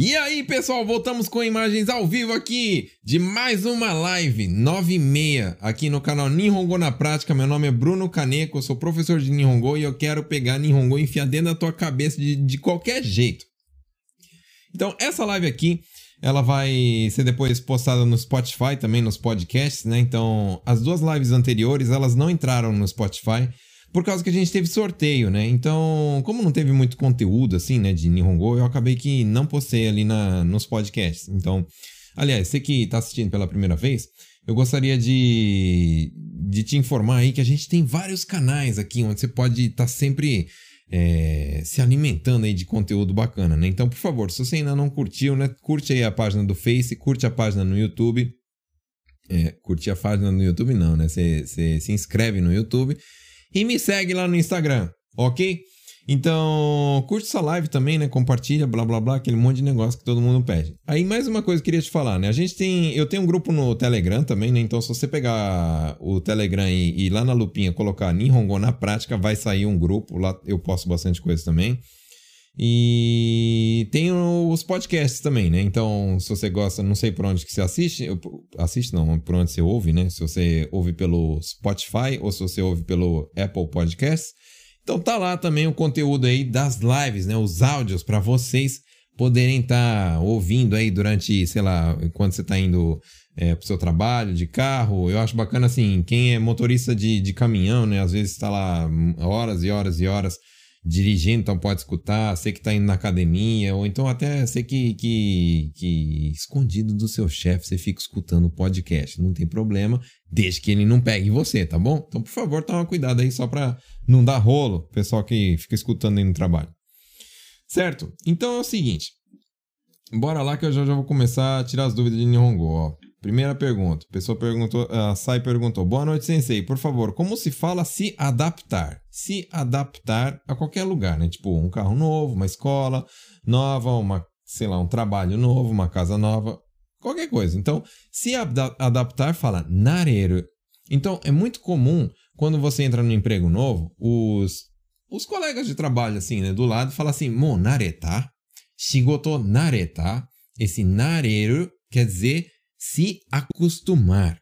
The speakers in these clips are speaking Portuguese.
E aí, pessoal, voltamos com imagens ao vivo aqui de mais uma live 9 e meia aqui no canal Nihongo na Prática. Meu nome é Bruno Kaneko, sou professor de Nihongo e eu quero pegar Nihongo e enfiar dentro da tua cabeça de, de qualquer jeito. Então, essa live aqui, ela vai ser depois postada no Spotify, também nos podcasts, né? Então, as duas lives anteriores, elas não entraram no Spotify, por causa que a gente teve sorteio, né? Então, como não teve muito conteúdo assim, né, de Nihongo, eu acabei que não postei ali na, nos podcasts. Então, aliás, você que está assistindo pela primeira vez, eu gostaria de, de te informar aí que a gente tem vários canais aqui onde você pode estar tá sempre é, se alimentando aí de conteúdo bacana, né? Então, por favor, se você ainda não curtiu, né, curte aí a página do Face, curte a página no YouTube. É, a página no YouTube não, né? Você se inscreve no YouTube e me segue lá no Instagram, ok? Então, curte essa live também, né? Compartilha, blá blá blá, aquele monte de negócio que todo mundo pede. Aí, mais uma coisa que eu queria te falar, né? A gente tem. Eu tenho um grupo no Telegram também, né? Então, se você pegar o Telegram e, e lá na lupinha colocar Nihongo na prática, vai sair um grupo. Lá eu posto bastante coisa também. E tem os podcasts também, né? Então, se você gosta, não sei por onde que você assiste, assiste não, por onde você ouve, né? Se você ouve pelo Spotify ou se você ouve pelo Apple Podcasts. Então tá lá também o conteúdo aí das lives, né? Os áudios para vocês poderem estar tá ouvindo aí durante, sei lá, enquanto você está indo é, seu trabalho, de carro. Eu acho bacana assim, quem é motorista de, de caminhão, né? Às vezes está lá horas e horas e horas dirigindo, então pode escutar, sei que está indo na academia, ou então até sei que, que, que escondido do seu chefe você fica escutando o podcast. Não tem problema, desde que ele não pegue você, tá bom? Então, por favor, toma cuidado aí só para não dar rolo, pessoal que fica escutando aí no trabalho. Certo? Então é o seguinte. Bora lá que eu já, já vou começar a tirar as dúvidas de Nihongo, ó. Primeira pergunta. A pessoa perguntou, a Sai perguntou: Boa noite, sensei. Por favor, como se fala se adaptar? Se adaptar a qualquer lugar, né? Tipo, um carro novo, uma escola nova, uma, sei lá, um trabalho novo, uma casa nova, qualquer coisa. Então, se adaptar fala nareru. Então, é muito comum quando você entra no emprego novo, os os colegas de trabalho assim, né, do lado falam assim: "Mo nareta, shigoto nareta". Esse nareru quer dizer se acostumar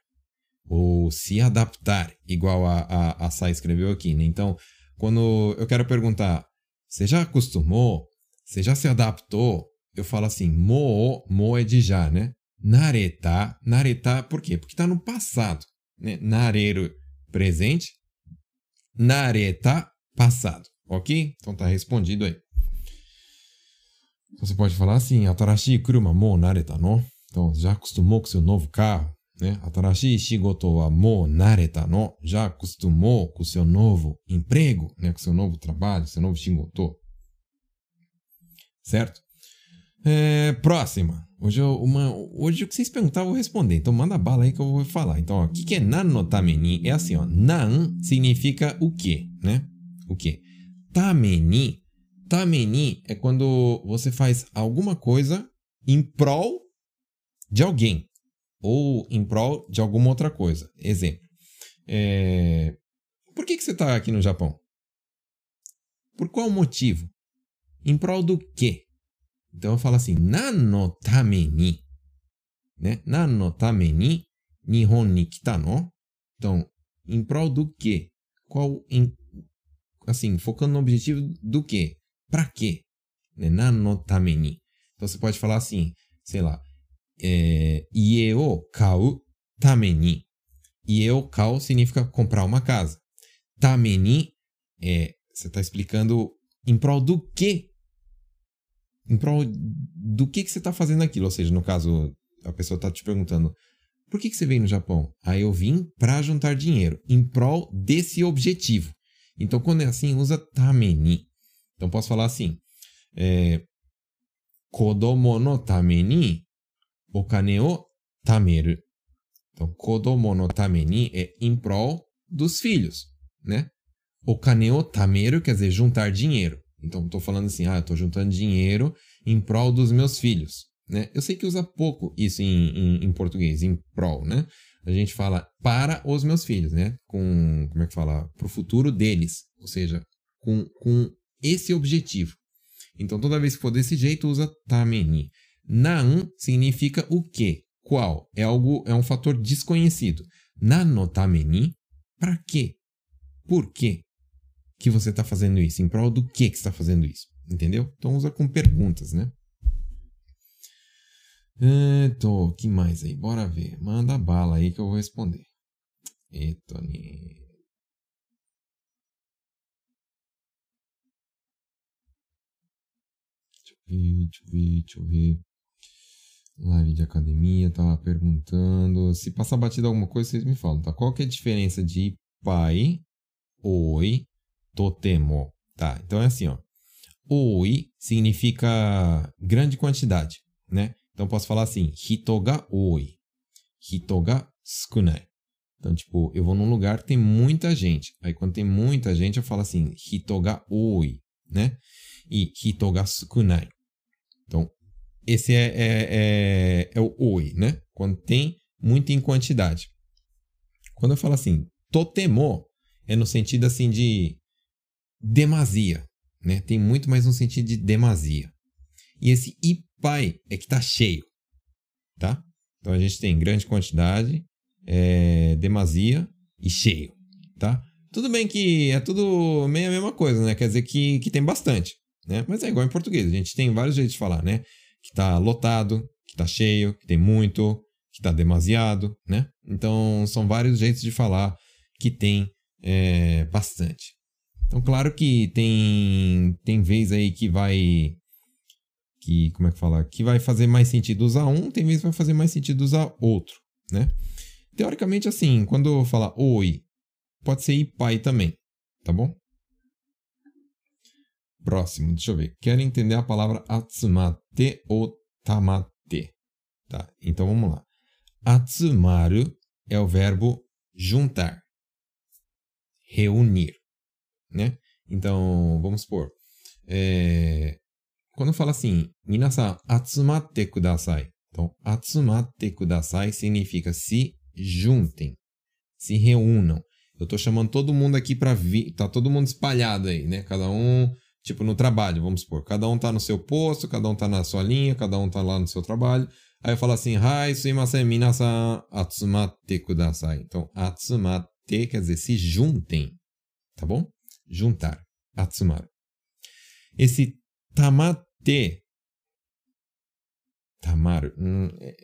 ou se adaptar, igual a, a, a Sai escreveu aqui. Né? Então, quando eu quero perguntar, você já acostumou? Você já se adaptou? Eu falo assim, mo, mo é de já, né? Nareta, nareta, por quê? Porque está no passado, né? Nareru, presente. Nareta, passado, ok? Então tá respondido aí. Você pode falar assim, atarashi kuruma mo nareta no? Então, já acostumou com seu novo carro, né? Atarashi shigoto wa nareta no. Já acostumou com seu novo emprego, né? Com seu novo trabalho, seu novo shigoto. Certo? É, próxima. Hoje, eu, uma, hoje o que vocês perguntaram eu vou responder. Então manda bala aí que eu vou falar. Então, o que, que é nan no tameni? É assim, ó. Nan significa o quê, né? O quê? Tameni. Tameni é quando você faz alguma coisa em prol de alguém ou em prol de alguma outra coisa. Exemplo. É... Por que, que você está aqui no Japão? Por qual motivo? Em prol do quê? Então eu falo assim, nano tameni. Né? Nano tameni nihon ni kita no? Então, em prol do quê? Qual, em, assim, focando no objetivo do quê? Para quê? Né? Nano tameni. Então você pode falar assim, sei lá, é, ie o kau tameni. Ie o kau significa comprar uma casa. Tameni é, você está explicando em prol do quê? Em prol do que, que você está fazendo aquilo. Ou seja, no caso, a pessoa está te perguntando por que, que você veio no Japão? Aí eu vim para juntar dinheiro, em prol desse objetivo. Então, quando é assim, usa tameni. Então, posso falar assim: é, Kodomo no tameni o kane o tameru. Então, kodomo no é em prol dos filhos, né? O kane o tameru quer dizer juntar dinheiro. Então, estou falando assim, ah, estou juntando dinheiro em prol dos meus filhos, né? Eu sei que usa pouco isso em, em, em português, em prol, né? a gente fala para os meus filhos, né? Com, como é que fala? Para o futuro deles, ou seja, com, com esse objetivo. Então, toda vez que for desse jeito, usa tameni. Nan significa o quê? Qual? É algo, é um fator desconhecido. Nan no? Para quê? Por quê que você está fazendo isso? Em prol do que que está fazendo isso? Entendeu? Então usa com perguntas, né? Então, que mais aí? Bora ver. Manda bala aí que eu vou responder. Eita, Deixa eu ver, deixa eu ver, deixa eu ver. Live de academia, tava perguntando. Se passar batida alguma coisa, vocês me falam, tá? Qual que é a diferença de pai, oi, totemo? Tá, então é assim, ó. Oi significa grande quantidade, né? Então posso falar assim, hito ga oi, hito ga sukunai. Então, tipo, eu vou num lugar que tem muita gente. Aí quando tem muita gente, eu falo assim, hito ga oi, né? E hito ga sukunai. Então, esse é, é, é, é o oi, né? Quando tem muito em quantidade. Quando eu falo assim, totemo, é no sentido assim de demasia, né? Tem muito mais no sentido de demasia. E esse ipai é que tá cheio, tá? Então a gente tem grande quantidade, é, demasia e cheio, tá? Tudo bem que é tudo meio a mesma coisa, né? Quer dizer que, que tem bastante, né? Mas é igual em português, a gente tem vários jeitos de falar, né? Que está lotado, que está cheio, que tem muito, que está demasiado, né? Então, são vários jeitos de falar que tem é, bastante. Então, claro que tem, tem vez aí que vai... Que, como é que fala? Que vai fazer mais sentido usar um, tem vez que vai fazer mais sentido usar outro, né? Teoricamente, assim, quando eu falar oi, pode ser pai também, tá bom? Próximo, deixa eu ver. Quero entender a palavra atsumate ou tamate. Tá, então vamos lá. Atsumaru é o verbo juntar, reunir, né? Então, vamos supor, é... quando fala assim, minasan atsumate kudasai. Então, atsumate kudasai significa se juntem, se reúnam. Eu estou chamando todo mundo aqui para vir, tá todo mundo espalhado aí, né? Cada um Tipo, no trabalho, vamos supor. Cada um tá no seu posto, cada um tá na sua linha, cada um tá lá no seu trabalho. Aí eu falo assim, Hai, suimasen, minasan, atsumate kudasai. Então, atsumate quer dizer se juntem, tá bom? Juntar, atsumaru. Esse tamate, tamaru, hum, é,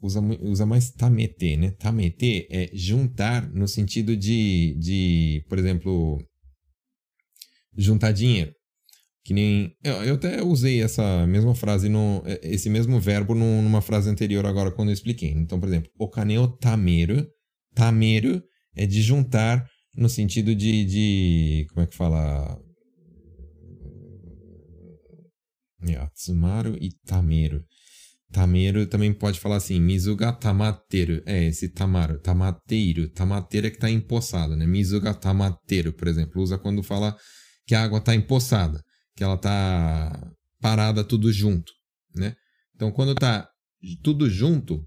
usa, usa mais tamete, né? Tamete é juntar no sentido de, de por exemplo, juntar dinheiro. Que nem. Eu, eu até usei essa mesma frase, no, é, esse mesmo verbo no, numa frase anterior, agora quando eu expliquei. Então, por exemplo, o caneo tameru. Tameru é de juntar no sentido de. de como é que fala? Yatsumaru e tameru. Tameru também pode falar assim, Mizuga tamateru. É, esse tamaru, tamateiro. Tamateiro é que está empossado, né? Mizuga tamateru, por exemplo. Usa quando fala que a água está empoçada, que ela está parada tudo junto, né? Então, quando está tudo junto,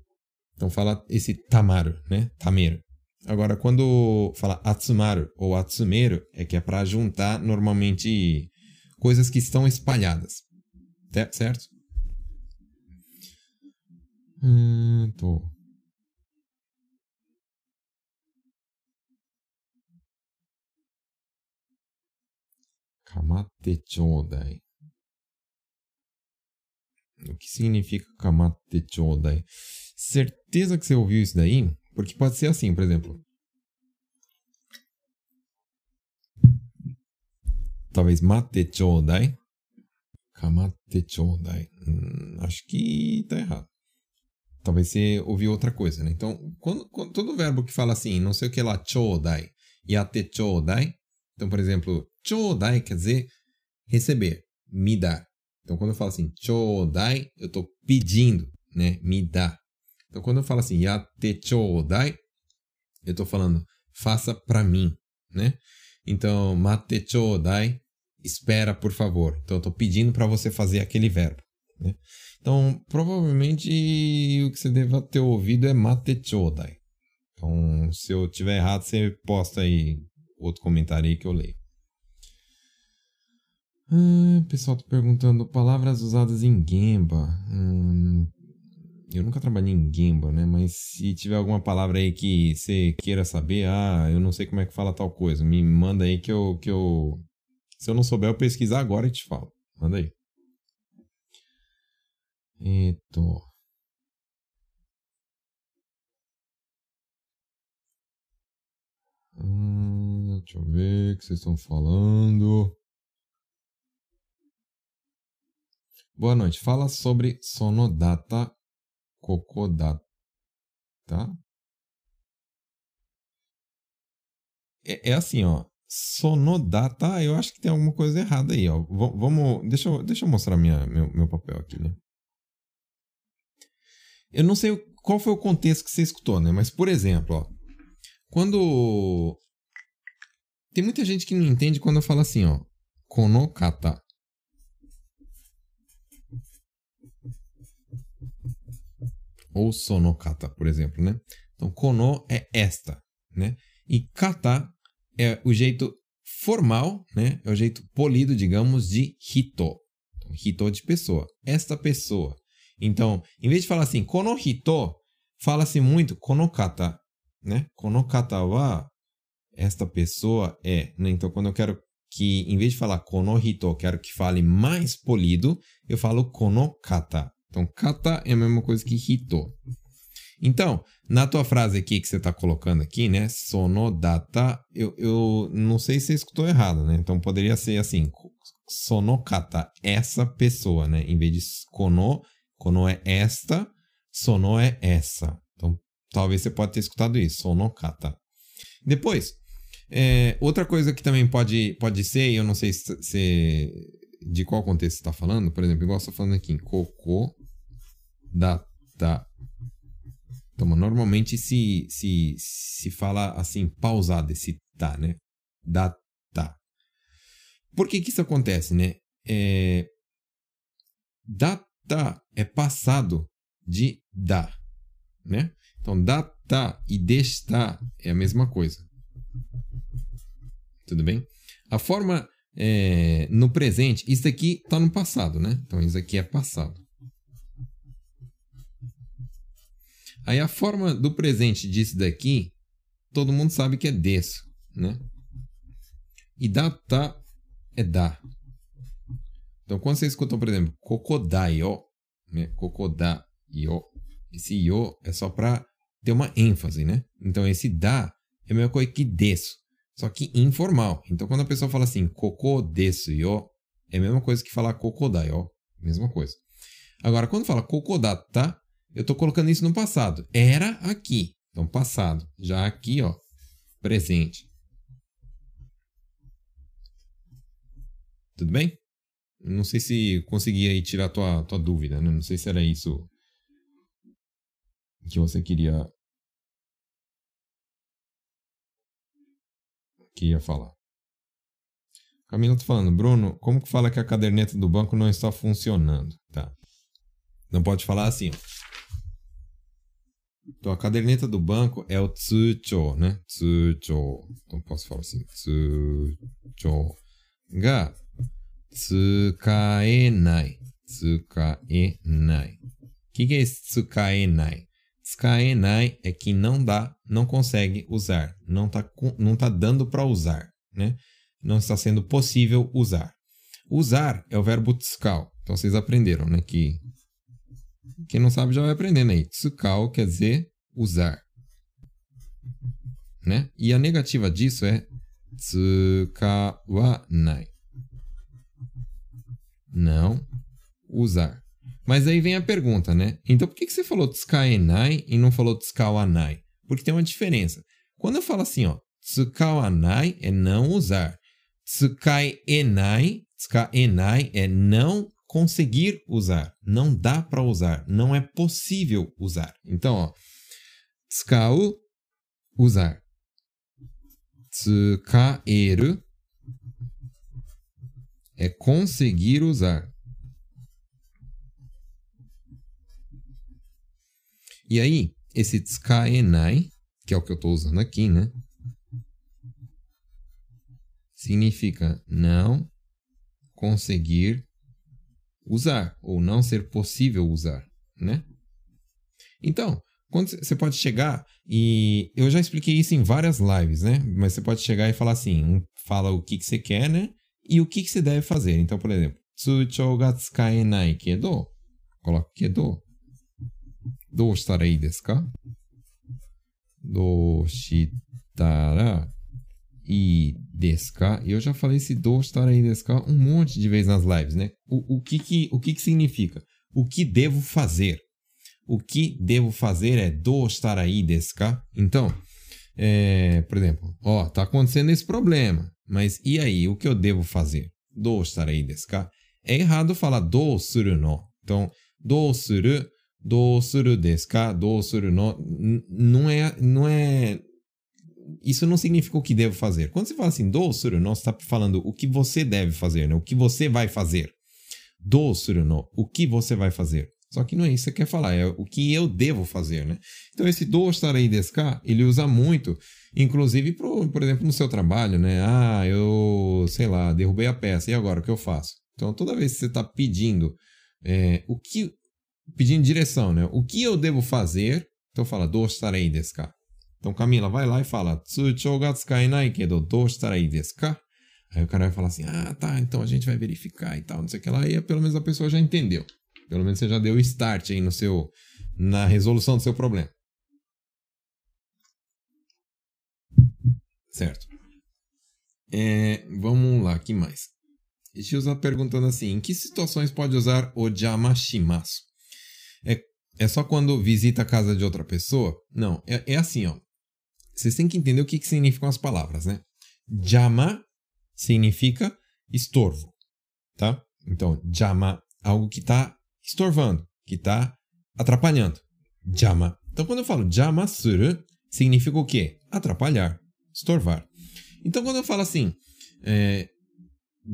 então fala esse tamaru, né? Tameru. Agora, quando fala atsumaru ou atsumeru, é que é para juntar normalmente coisas que estão espalhadas, certo? Hum, tô. Kamate chodai. O que significa kamate chodai? Certeza que você ouviu isso daí? Porque pode ser assim, por exemplo. Talvez mate chodai. Kamate chodai. Hum, acho que tá errado. Talvez você ouviu outra coisa, né? Então, quando, quando, todo verbo que fala assim, não sei o que lá, chodai, yate chodai. Então, por exemplo, Chodai quer dizer receber, me dar. Então, quando eu falo assim, chodai, eu estou pedindo, né? Me dá. Então, quando eu falo assim, yate chodai, eu estou falando, faça para mim, né? Então, mate chodai, espera, por favor. Então, eu estou pedindo para você fazer aquele verbo. Né? Então, provavelmente o que você deve ter ouvido é mate chodai. Então, se eu tiver errado, você posta aí outro comentário aí que eu leio. Ah, pessoal tá perguntando palavras usadas em Gemba. Hum, eu nunca trabalhei em Gemba, né? Mas se tiver alguma palavra aí que você queira saber, ah, eu não sei como é que fala tal coisa, me manda aí que eu, que eu. Se eu não souber, eu pesquisar agora e te falo. Manda aí. Eto. Hum, deixa eu ver o que vocês estão falando. Boa noite. Fala sobre Sonodata Kokodata. É, é assim, ó. Sonodata, eu acho que tem alguma coisa errada aí, ó. V vamos. Deixa eu, deixa eu mostrar minha, meu, meu papel aqui, né? Eu não sei qual foi o contexto que você escutou, né? Mas, por exemplo, ó. Quando. Tem muita gente que não entende quando eu falo assim, ó. Konokata. ou sonokata, por exemplo, né? Então, kono é esta, né? E kata é o jeito formal, né? É o jeito polido, digamos, de hito. Então, hito de pessoa. Esta pessoa. Então, em vez de falar assim, kono hito, fala-se muito konokata, né? Konokata wa esta pessoa é, né? Então, quando eu quero que, em vez de falar kono hito, eu quero que fale mais polido, eu falo konokata. Então, kata é a mesma coisa que hito. Então, na tua frase aqui que você está colocando aqui, né? Sonodata, eu, eu não sei se você escutou errado, né? Então, poderia ser assim, sonokata, essa pessoa, né? Em vez de kono, kono é esta, sono é essa. Então, talvez você pode ter escutado isso, sonokata. Depois, é, outra coisa que também pode, pode ser, eu não sei se, se de qual contexto está falando, por exemplo, igual você está falando aqui, cocô, data. Então, normalmente se, se, se fala assim, pausado esse tá, né? Data. Por que que isso acontece, né? É, data é passado de da, né? Então, data e desta é a mesma coisa. Tudo bem? A forma é, no presente, isso aqui está no passado, né? Então, isso aqui é passado. Aí a forma do presente disso daqui, todo mundo sabe que é desse, né? E data é da. Então, quando você escuta, por exemplo, kokodayo, né? Kokodayo, esse yo é só para ter uma ênfase, né? Então, esse da é a mesma coisa que desu, só que informal. Então, quando a pessoa fala assim, koko desu yo, é a mesma coisa que falar kokodayo, mesma coisa. Agora, quando fala kokodata, eu estou colocando isso no passado. Era aqui. Então, passado. Já aqui, ó, presente. Tudo bem? Não sei se consegui aí tirar tua, tua dúvida, né? Não sei se era isso que você queria que ia falar. Camila tá falando, Bruno, como que fala que a caderneta do banco não está funcionando? Tá. Não pode falar assim. Então, a caderneta do banco é o tsucho, né? Tsucho. Então, posso falar assim. Tsucho ga tsukaenai. Tsukaenai. O que, que é esse tsukaenai? Tsukaenai é que não dá, não consegue usar. Não está não tá dando para usar, né? Não está sendo possível usar. Usar é o verbo tsukau. Então, vocês aprenderam, né? Que quem não sabe já vai aprendendo aí. Tsukao quer dizer usar. Né? E a negativa disso é tsukawanai. Não usar. Mas aí vem a pergunta, né? Então por que, que você falou tsukaenai e não falou tsukawanai? Porque tem uma diferença. Quando eu falo assim, ó, tsukawanai é não usar. Tsukaenai, tsukaenai é não conseguir usar, não dá para usar, não é possível usar. Então, ó, tsukau, usar. Tsukaeru é conseguir usar. E aí, esse tsukaenai, que é o que eu estou usando aqui, né? Significa não conseguir usar ou não ser possível usar, né? Então, quando você pode chegar e eu já expliquei isso em várias lives, né? Mas você pode chegar e falar assim, um, fala o que que você quer, né? E o que que você deve fazer. Então, por exemplo, tsuchou ga tsukaenai kedo, coloca kedo. Do shitarai desu ka? Do shitara e desca. Eu já falei esse do estar aí um monte de vezes nas lives, né? O, o, que, que, o que, que significa? O que devo fazer? O que devo fazer é do estar aí. Então, é, por exemplo, ó, tá acontecendo esse problema, mas e aí? O que eu devo fazer? Do estar aí. É errado falar do suru no. Então, do suru, do suru desca, do suru no. Não é, não é isso não significa o que devo fazer. Quando você fala assim, do suruno, você está falando o que você deve fazer, né? o que você vai fazer. Do suruno, o que você vai fazer. Só que não é isso que você quer falar, é o que eu devo fazer, né? Então esse do estarei desca, ele usa muito, inclusive, pro, por exemplo, no seu trabalho, né? Ah, eu, sei lá, derrubei a peça, e agora, o que eu faço? Então toda vez que você está pedindo é, o que... pedindo direção, né? O que eu devo fazer, então fala do estarei desca. Então Camila vai lá e fala: Tsuchou ga tsukaenai kedo dou shitarai desu ka? Aí o cara vai falar assim: Ah, tá, então a gente vai verificar e tal, não sei o que lá. Aí pelo menos a pessoa já entendeu. Pelo menos você já deu start aí no seu, na resolução do seu problema. Certo. É, vamos lá, que mais? Eu usar perguntando assim: em que situações pode usar o jamashimasu? É, é só quando visita a casa de outra pessoa? Não, é, é assim, ó. Vocês têm que entender o que, que significam as palavras, né? Jama significa estorvo, tá? Então, jama, algo que está estorvando, que está atrapalhando. Jama. Então, quando eu falo jama suru, significa o quê? Atrapalhar, estorvar. Então, quando eu falo assim, é,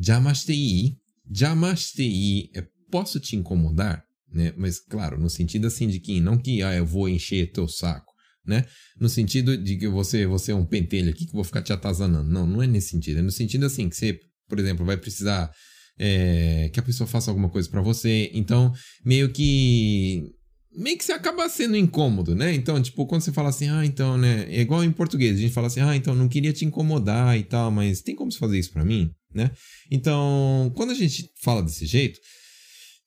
jamastei, jamastei, é, posso te incomodar? Né? Mas, claro, no sentido assim de que não que ah, eu vou encher teu saco né? No sentido de que você, você é um pentelho aqui que vou ficar te atazanando. Não, não é nesse sentido. É no sentido assim que você, por exemplo, vai precisar é, que a pessoa faça alguma coisa para você. Então, meio que meio que você acaba sendo incômodo, né? Então, tipo, quando você fala assim, ah, então, né? É igual em português, a gente fala assim, ah, então, não queria te incomodar e tal, mas tem como você fazer isso para mim, né? Então, quando a gente fala desse jeito,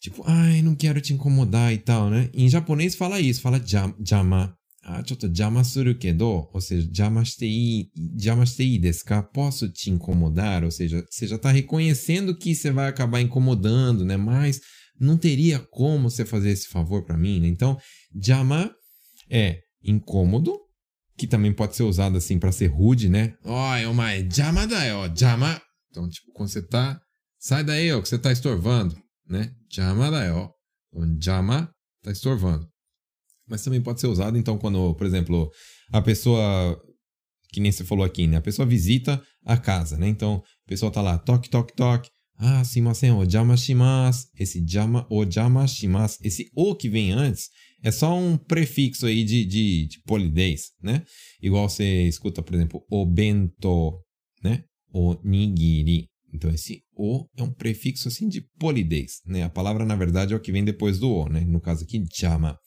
Tipo, ai, não quero te incomodar e tal, né? Em japonês fala isso, fala jama. Ah, choto jama suru kedo, ou seja, jama shitei, jama shitei desu ka? Posso te incomodar? Ou seja, você já está reconhecendo que você vai acabar incomodando, né? Mas não teria como você fazer esse favor para mim, né? Então, jama é incômodo, que também pode ser usado assim para ser rude, né? Oi, omae, é é jama da é, ó, jama. Então, tipo, quando você tá, sai daí, ó, que você tá estorvando, né? Jama da, ó. Então, jama tá estorvando mas também pode ser usado, então, quando, por exemplo, a pessoa, que nem você falou aqui, né? A pessoa visita a casa, né? Então, a pessoa tá lá, toque, toque, toque. Ah, simasen, ojama shimasu. Esse jama, ojama shimasu. Esse o que vem antes é só um prefixo aí de, de, de polidez, né? Igual você escuta, por exemplo, o bento, né? O nigiri. Então, esse o é um prefixo assim de polidez, né? A palavra, na verdade, é o que vem depois do o, né? No caso aqui, jama.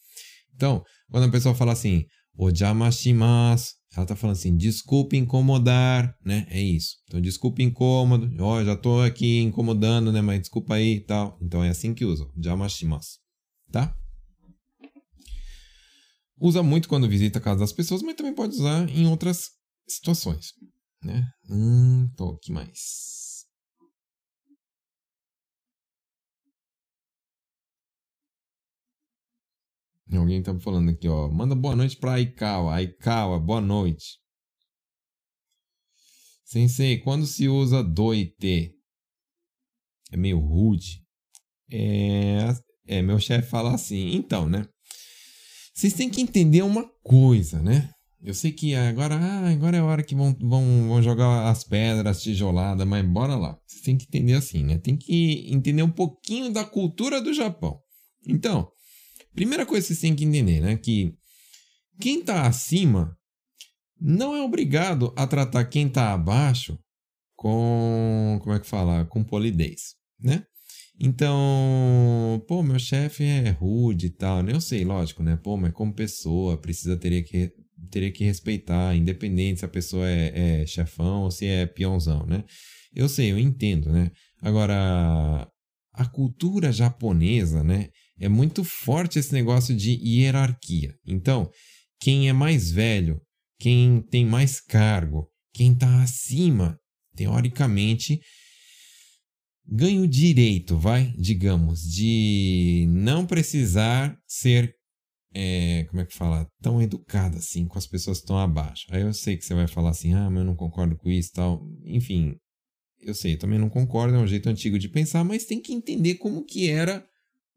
Então, quando a pessoa fala assim, ojamashimasu, ela está falando assim, desculpe incomodar, né? É isso. Então, desculpe incômodo. Ó, oh, já estou aqui incomodando, né? Mas desculpa aí e tal. Então, é assim que usa, jamashimasu, tá? Usa muito quando visita a casa das pessoas, mas também pode usar em outras situações, né? Hum, tô aqui mais. Alguém tá falando aqui, ó. Manda boa noite pra Aikawa. Aikawa, boa noite. Sensei, quando se usa doite? É meio rude. É, é meu chefe fala assim. Então, né? Vocês têm que entender uma coisa, né? Eu sei que agora, ah, agora é a hora que vão, vão, vão jogar as pedras, tijolada, mas bora lá. Vocês têm que entender assim, né? Tem que entender um pouquinho da cultura do Japão. Então, Primeira coisa que vocês têm que entender, né? Que quem está acima não é obrigado a tratar quem está abaixo com. Como é que fala? Com polidez. né? Então, pô, meu chefe é rude e tal, né? Eu sei, lógico, né? Pô, mas como pessoa, precisa, teria que, teria que respeitar, independente se a pessoa é, é chefão ou se é peãozão, né? Eu sei, eu entendo, né? Agora, a cultura japonesa, né? É muito forte esse negócio de hierarquia. Então, quem é mais velho, quem tem mais cargo, quem está acima, teoricamente, ganha o direito, vai, digamos, de não precisar ser, é, como é que fala, tão educado assim com as pessoas que estão abaixo. Aí eu sei que você vai falar assim, ah, mas eu não concordo com isso tal. Enfim, eu sei, eu também não concordo, é um jeito antigo de pensar, mas tem que entender como que era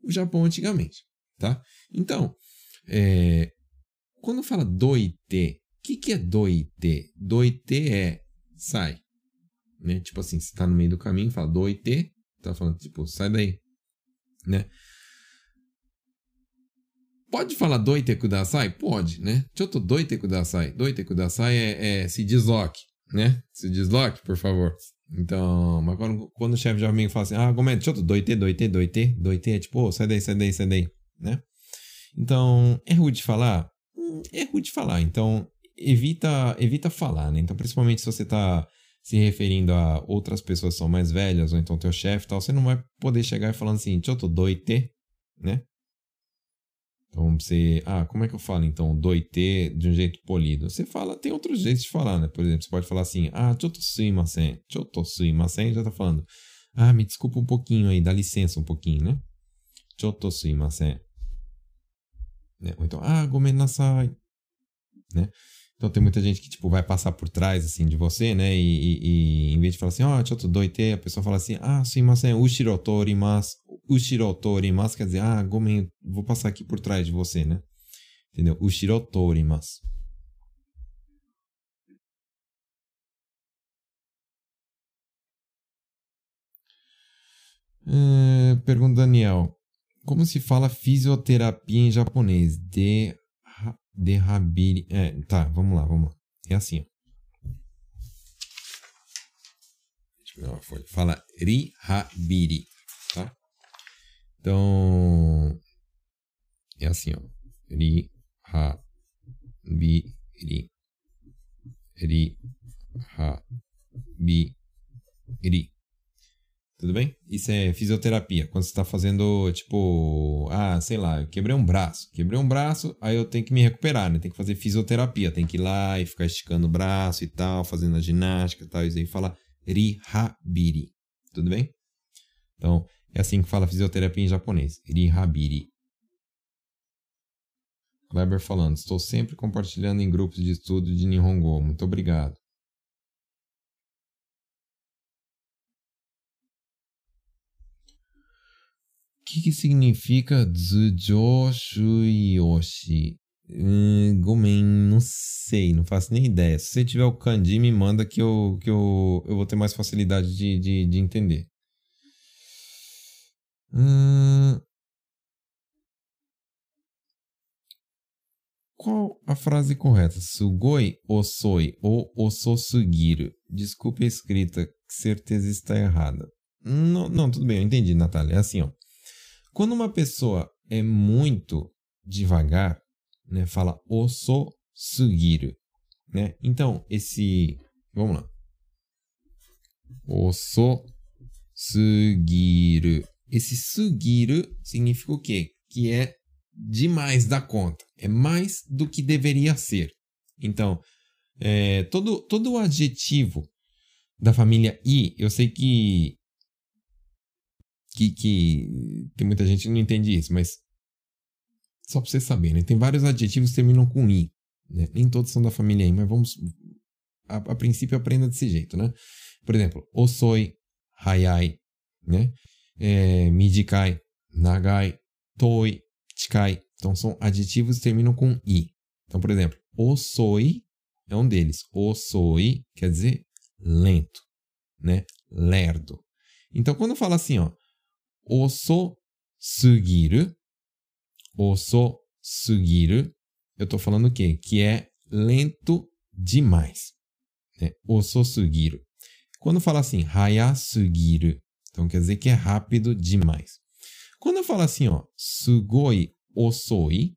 o Japão antigamente, tá? Então, é, quando fala doite, o que, que é doite? Doite é sai, né? Tipo assim, você tá no meio do caminho, fala doite, tá falando tipo, sai daí, né? Pode falar doite kudasai? Pode, né? Choto doite kudasai. Doite kudasai é, é se desloque, né? Se desloque, por favor. Então, mas quando, quando o chefe de amigo fala assim, ah, comenta, choto doite, doite, doite, doite, é tipo, oh, sai daí, sai daí, sai daí, né? Então, é rude de falar? Hum, é rude de falar. Então, evita, evita falar, né? Então, principalmente se você tá se referindo a outras pessoas que são mais velhas, ou então teu chefe e tal, você não vai poder chegar falando assim, choto doite, né? Então você, ah, como é que eu falo então doite de um jeito polido? Você fala, tem outros jeitos de falar, né? Por exemplo, você pode falar assim, ah, choto suimasen, choto suimasen, já tá falando, ah, me desculpa um pouquinho aí, dá licença um pouquinho, né? Choto suimasen. Né? Ou então, ah, gomen nasai, né? Então tem muita gente que, tipo, vai passar por trás, assim, de você, né? E, e, e em vez de falar assim, ó, oh, choto doite, a pessoa fala assim, ah, sumimasen, ushiro torimasu. Ushiro torimasu quer dizer, ah, gomen, vou passar aqui por trás de você, né? Entendeu? Ushiro torimasu. É, pergunta Daniel. Como se fala fisioterapia em japonês? De Derrabiri. É, tá, vamos lá, vamos lá. É assim, ó. Foi. Fala Rihabiri, tá? Então. É assim, ó. Rihabiri. Rihabiri. Tudo bem? Isso é fisioterapia. Quando você está fazendo, tipo, ah, sei lá, eu quebrei um braço. Quebrei um braço, aí eu tenho que me recuperar, né? Tem que fazer fisioterapia. Tem que ir lá e ficar esticando o braço e tal, fazendo a ginástica e tal. Isso aí fala rihabiri. Tudo bem? Então, é assim que fala fisioterapia em japonês. Rihabiri. Kleber falando, estou sempre compartilhando em grupos de estudo de Nihongo. Muito obrigado. Que, que significa Zujo Shuyoshi? Hum, Gomen, não sei, não faço nem ideia. Se você tiver o kanji, me manda que eu, que eu, eu vou ter mais facilidade de, de, de entender. Hum... Qual a frase correta? Sugoi osoi ou ososugiru? Desculpe a escrita, certeza está errada. Não, não, tudo bem, eu entendi, Natália. É assim, ó. Quando uma pessoa é muito devagar, né, fala osso sugiru, né? Então, esse, vamos lá. Osso sugiru. Esse sugiru significa o quê? Que é demais da conta. É mais do que deveria ser. Então, é, todo, todo adjetivo da família i, eu sei que que, que tem muita gente que não entende isso, mas só para você saber, né? Tem vários adjetivos que terminam com i, né? Nem todos são da família i, mas vamos a, a princípio aprenda desse jeito, né? Por exemplo, osoi, hayai, né? É, nagai, toi, chikai. Então são adjetivos que terminam com i. Então, por exemplo, osoi é um deles. Osoi quer dizer lento, né? Lerdo. Então, quando fala assim, ó, oso sugiru. Oso sugiru. Eu estou falando o quê? Que é lento demais. Né? Oso sugiru. Quando fala assim, haya sugiru, Então quer dizer que é rápido demais. Quando eu falo assim, ó, sugoi osoi,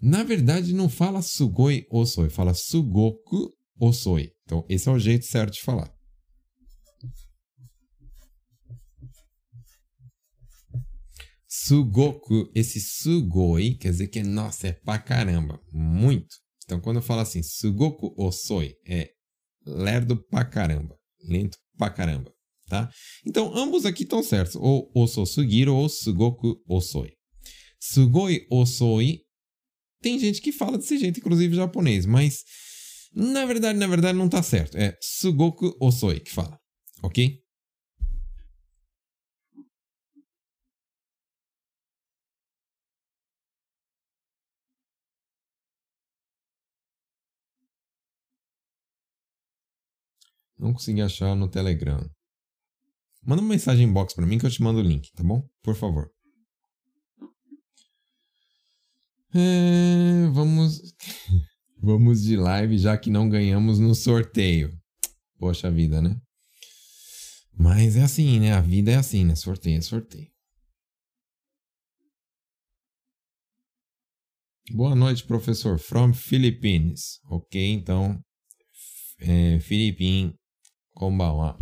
na verdade não fala sugoi osoi, fala sugoku osoi. Então esse é o jeito certo de falar. Sugoku, esse sugoi quer dizer que, nossa, é pra caramba, muito. Então, quando eu falo assim, sugoku osoi, é lerdo pra caramba, lento pra caramba, tá? Então, ambos aqui estão certos, ou oso sugiro ou sugoku osoi. Sugoi osoi, tem gente que fala desse jeito, inclusive japonês, mas na verdade, na verdade não tá certo. É sugoku osoi que fala, ok? Não consegui achar no Telegram. Manda uma mensagem inbox para mim que eu te mando o link, tá bom? Por favor. É, vamos. vamos de live já que não ganhamos no sorteio. Poxa vida, né? Mas é assim, né? A vida é assim, né? Sorteio é sorteio. Boa noite, professor. From Philippines. Ok, então. É, こんばんは。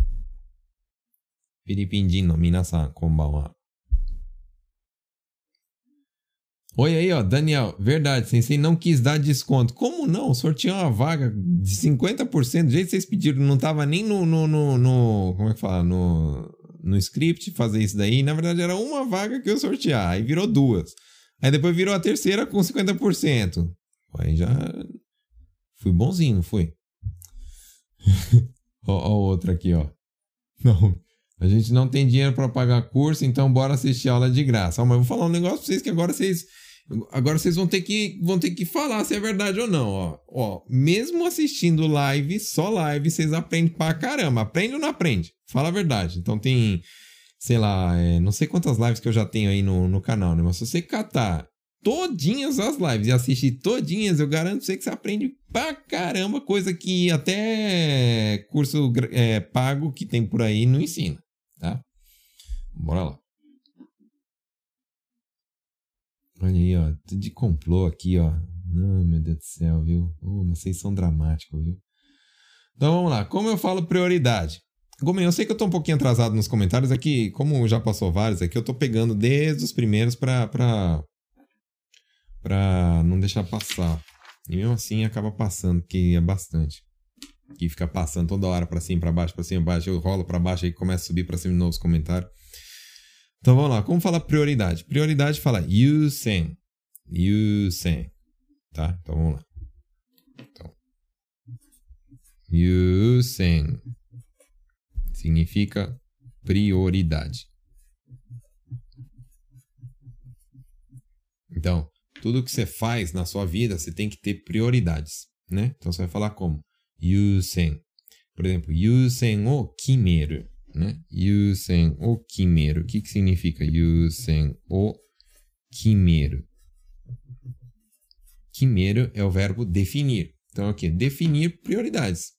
フィリピン人の皆さん、こんばんは。Oi aí, ó, Daniel. Verdade, Sensei não quis dar desconto. Como não? Sorteou uma vaga de 50%. Do jeito que vocês pediram, não tava nem no. no, no, no como é que fala? No, no script fazer isso daí. Na verdade, era uma vaga que eu sortear. Aí virou duas. Aí depois virou a terceira com 50%. Aí já. Fui bonzinho, não fui? Ó, ó outra aqui, ó. Não, a gente não tem dinheiro para pagar curso, então bora assistir aula de graça. Ó, mas vou falar um negócio pra vocês que agora vocês agora vocês vão ter que vão ter que falar se é verdade ou não, ó. Ó, mesmo assistindo live, só live, vocês aprendem pra caramba. Aprende ou não aprende? Fala a verdade. Então tem, sei lá, é, não sei quantas lives que eu já tenho aí no, no canal, né? Mas se você catar todinhas as lives e assistir todinhas, eu garanto você que você aprende pra caramba, coisa que até curso é, pago que tem por aí não ensina, tá? Bora lá. Olha aí, ó, de complô aqui, ó. Não, meu Deus do céu, viu? Oh, mas vocês são dramáticos, viu? Então vamos lá. Como eu falo prioridade? Gomen, eu sei que eu tô um pouquinho atrasado nos comentários aqui, como já passou vários aqui, eu tô pegando desde os primeiros pra, pra, pra não deixar passar. E mesmo assim acaba passando, que é bastante. Que fica passando toda hora para cima, para baixo, para cima, para baixo, eu rolo para baixo e começa a subir para cima de novos comentários. Então vamos lá, como fala prioridade? Prioridade fala yusen. Yusen. Tá? Então vamos lá. Então. Yusen significa prioridade. Então, tudo que você faz na sua vida, você tem que ter prioridades, né? Então você vai falar como? Yusen. Por exemplo, yusen o kimeru, né? Yusen o kimeru. O que, que significa yusen o kimeru? Kimeru é o verbo definir. Então é o que? Definir prioridades.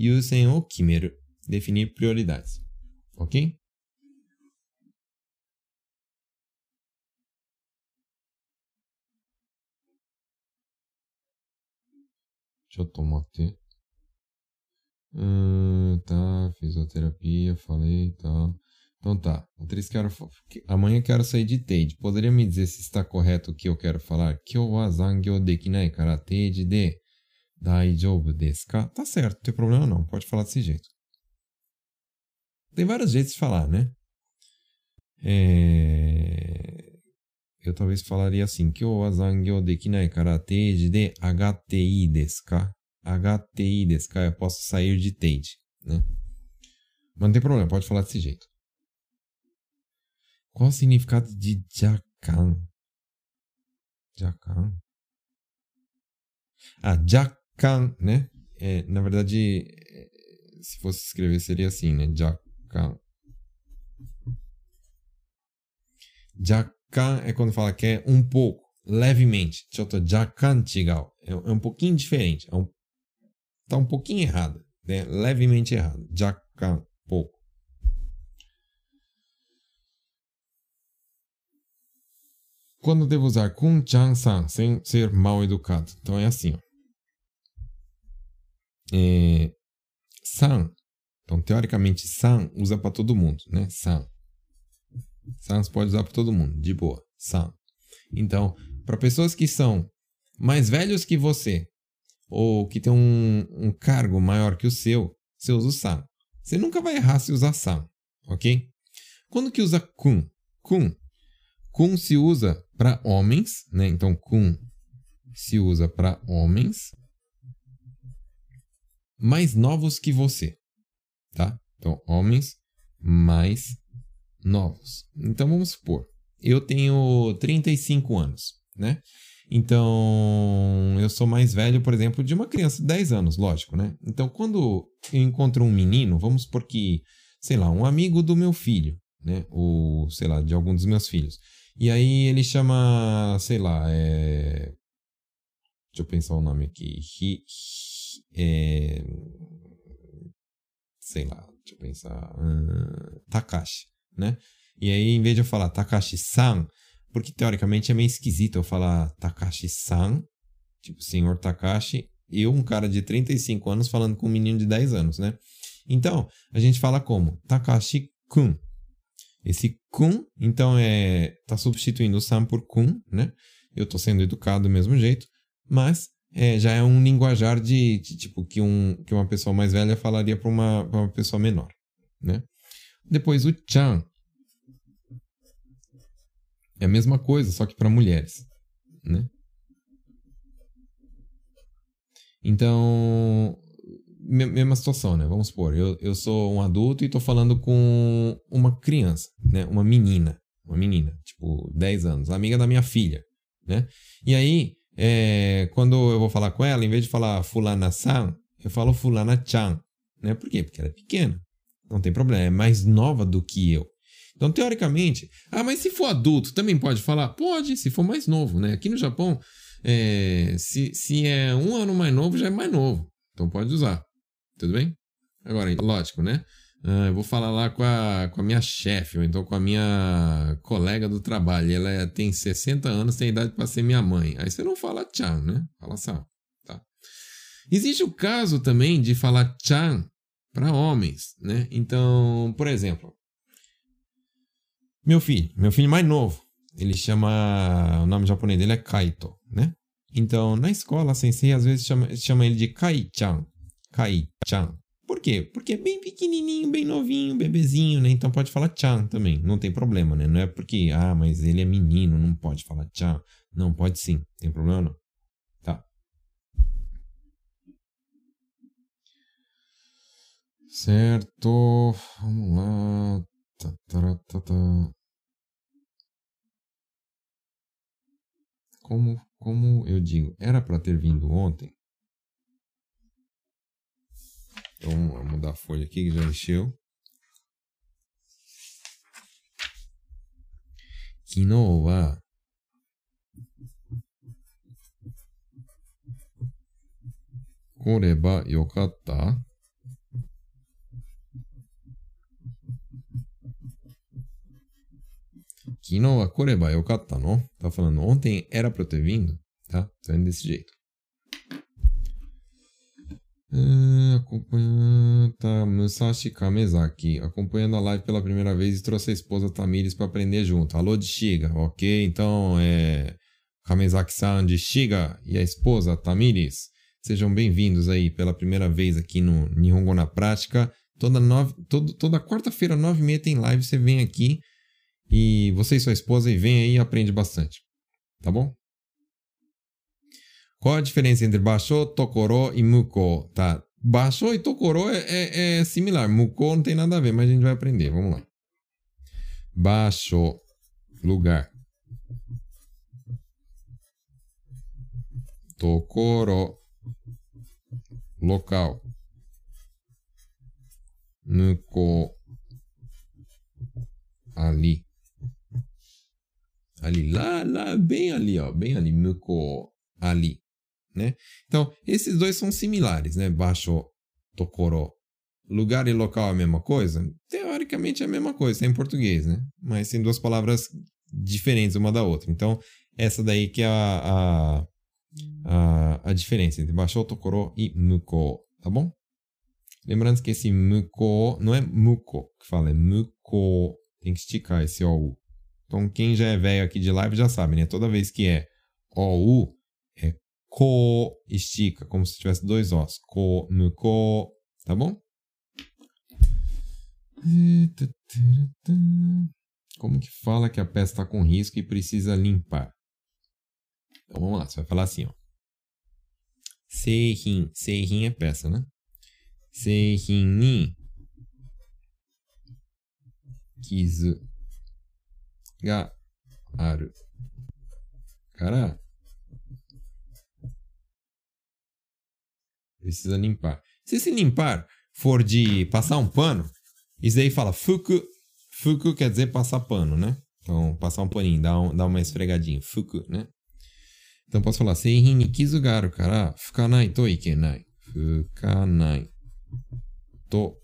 Yusen o kimeru. Definir prioridades. Ok? ちょっと待って。Hum, tá, fisioterapia, falei, tá. Então tá, Atriz, quero, amanhã quero sair de Teide. Poderia me dizer se está correto o que eu quero falar? Kyou wa zangyo dekinai kara Teide de daijoubu desu ka? Tá certo, não tem problema não, pode falar desse jeito. Tem vários jeitos de falar, né? É eu talvez falaria assim: Kyo wa zangyo dekinai kara teiji de ii desu ka? Ii desu ka? Eu posso sair de teiji, né? Mas não tem problema, pode falar desse jeito. Qual o significado de jakan? Jakan? Ah, jakan, né? É, na verdade, é, se fosse escrever seria assim, né? Jakan. Jakan é quando fala que é um pouco, levemente. Choto jakan chigao. É, é um pouquinho diferente. É um, tá um pouquinho errado. Né? Levemente errado. Jakan, pouco. Quando devo usar kun chan san sem ser mal educado? Então é assim. Ó. É, san. Então, teoricamente, san usa para todo mundo, né? San. San você pode usar para todo mundo, de boa. San. Então, para pessoas que são mais velhos que você ou que tem um, um cargo maior que o seu, você usa o san. Você nunca vai errar se usar san, ok? Quando que usa kun? Kun. Kun se usa para homens, né? Então, kun se usa para homens mais novos que você, tá? Então, homens mais novos. Então, vamos supor, eu tenho 35 anos, né? Então, eu sou mais velho, por exemplo, de uma criança de 10 anos, lógico, né? Então, quando eu encontro um menino, vamos supor que, sei lá, um amigo do meu filho, né? Ou, sei lá, de algum dos meus filhos. E aí ele chama, sei lá, é... Deixa eu pensar o nome aqui. Hi, é... Sei lá, deixa eu pensar. Takashi, né? E aí, em vez de eu falar Takashi-san, porque teoricamente é meio esquisito eu falar Takashi-san, tipo senhor Takashi, e um cara de 35 anos falando com um menino de 10 anos, né? Então, a gente fala como? Takashi-kun. Esse kun, então, é tá substituindo o san por kun, né? Eu tô sendo educado do mesmo jeito, mas é, já é um linguajar de, de, tipo que, um, que uma pessoa mais velha falaria para uma, uma pessoa menor, né? Depois o chan, é a mesma coisa, só que para mulheres, né? Então, mesma situação, né? Vamos supor, eu, eu sou um adulto e estou falando com uma criança, né? Uma menina, uma menina, tipo, 10 anos, amiga da minha filha, né? E aí, é, quando eu vou falar com ela, em vez de falar fulana-san, eu falo fulana-chan, né? Por quê? Porque ela é pequena, não tem problema, é mais nova do que eu. Então, teoricamente, ah, mas se for adulto, também pode falar? Pode, se for mais novo, né? Aqui no Japão, é, se, se é um ano mais novo, já é mais novo. Então pode usar. Tudo bem? Agora, lógico, né? Ah, eu vou falar lá com a, com a minha chefe, ou então com a minha colega do trabalho. Ela é, tem 60 anos, tem idade para ser minha mãe. Aí você não fala chan, né? Fala só. Tá. Existe o caso também de falar chan para homens, né? Então, por exemplo, meu filho, meu filho mais novo, ele chama. O nome japonês dele é Kaito, né? Então, na escola, a sensei às vezes chama, chama ele de Kai-chan. Kai-chan. Por quê? Porque é bem pequenininho, bem novinho, bebezinho, né? Então pode falar chan também, não tem problema, né? Não é porque, ah, mas ele é menino, não pode falar chan. Não, pode sim, tem problema não. Tá. Certo, vamos lá. Como, como eu digo, era para ter vindo ontem. Então, vamos mudar a folha aqui que já encheu. 昨日は来ればよかった Kinoa koreba yokatta no? Tá falando, ontem era pra eu ter vindo, tá? Tá indo desse jeito. Uh, acompanhando tá, Musashi Kamezaki, acompanhando a live pela primeira vez e trouxe a esposa Tamires para aprender junto. Alô de Shiga, ok? Então é Kamezaki-san de Shiga e a esposa Tamires. Sejam bem-vindos aí pela primeira vez aqui no Nihongo na Prática. Toda, toda quarta-feira, nove e meia tem live, você vem aqui e você e sua esposa e vem aí e aprende bastante. Tá bom? Qual a diferença entre Basho, Tokoro e Muko? Tá. Basho e Tokoro é, é, é, similar. Muko não tem nada a ver, mas a gente vai aprender. Vamos lá. Basho, lugar. Tokoro, local. Muko, ali ali, lá, lá, bem ali, ó, bem ali, Muko, ali, né? Então, esses dois são similares, né? Baixo, Tokoro. Lugar e local é a mesma coisa? Teoricamente é a mesma coisa, é em português, né? Mas tem duas palavras diferentes uma da outra. Então, Essa daí que é a, a, a, a diferença entre Basho Tokoro e Muko, tá bom? Lembrando que esse Muko não é Muko que fala, é Muko. Tem que esticar esse OU. Então, quem já é velho aqui de live já sabe, né? Toda vez que é OU, é Ko, estica, como se tivesse dois Os. Ko, Muko, tá bom? Como que fala que a peça está com risco e precisa limpar? Então vamos lá, você vai falar assim, ó. Seihin, Seihin é peça, né? Seihin ni kizu ga aru. Cara, precisa limpar. Se se limpar for de passar um pano, isso daí fala fuku. Fuku quer dizer passar pano, né? Então, passar um paninho, dar, um, dar uma esfregadinha. Fuku, né? Então, posso falar Seihin ni kizu ga aru kara fukanai to ikenai. Fukanai to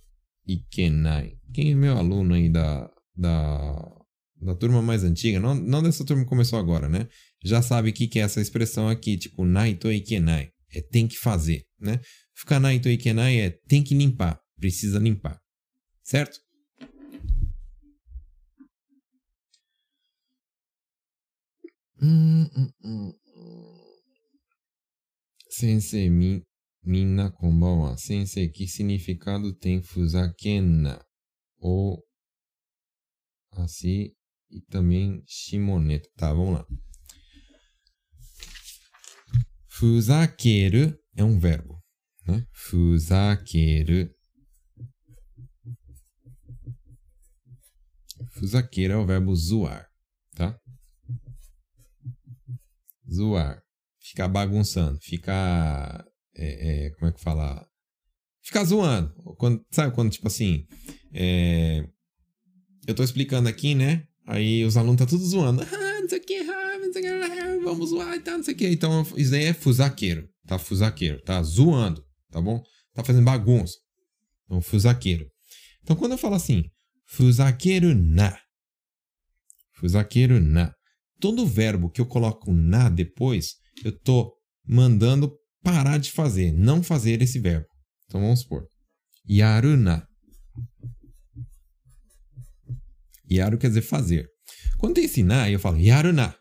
ikenai. Quem é meu aluno aí da, da, da turma mais antiga, não, não dessa turma que começou agora, né? Já sabe o que, que é essa expressão aqui, tipo nai to ikenai. É tem que fazer, né? Fukanai to ikenai é tem que limpar, precisa limpar. Certo? Hum, hum, hum. Sensei, mi, minna konbanwa. Sensei, que significado tem fuzakena? Ou assim e também shimoneta. Tá, vamos lá. Fuzakeru é um verbo. Né? Fuzakeru. Fuzakeru é o verbo zoar. Tá? Zoar. Ficar bagunçando. Ficar. É, é, como é que fala? Ficar zoando. Quando, sabe quando, tipo assim. É, eu tô explicando aqui, né? Aí os alunos tá tudo zoando. Ah, não sei o que, ah, não sei o que, vamos zoar e tal, não sei o que. Então, isso daí é fuzaqueiro, tá? Fuzaqueiro, tá? Zoando, tá bom? Tá fazendo bagunça. Então, fuzaqueiro. Então, quando eu falo assim, fuzaqueiro na. Fuzaqueiro na. Todo verbo que eu coloco na depois, eu tô mandando parar de fazer, não fazer esse verbo. Então, vamos supor. Yaruna. Yaru quer dizer fazer. Quando tem ensinar, eu falo yaruna.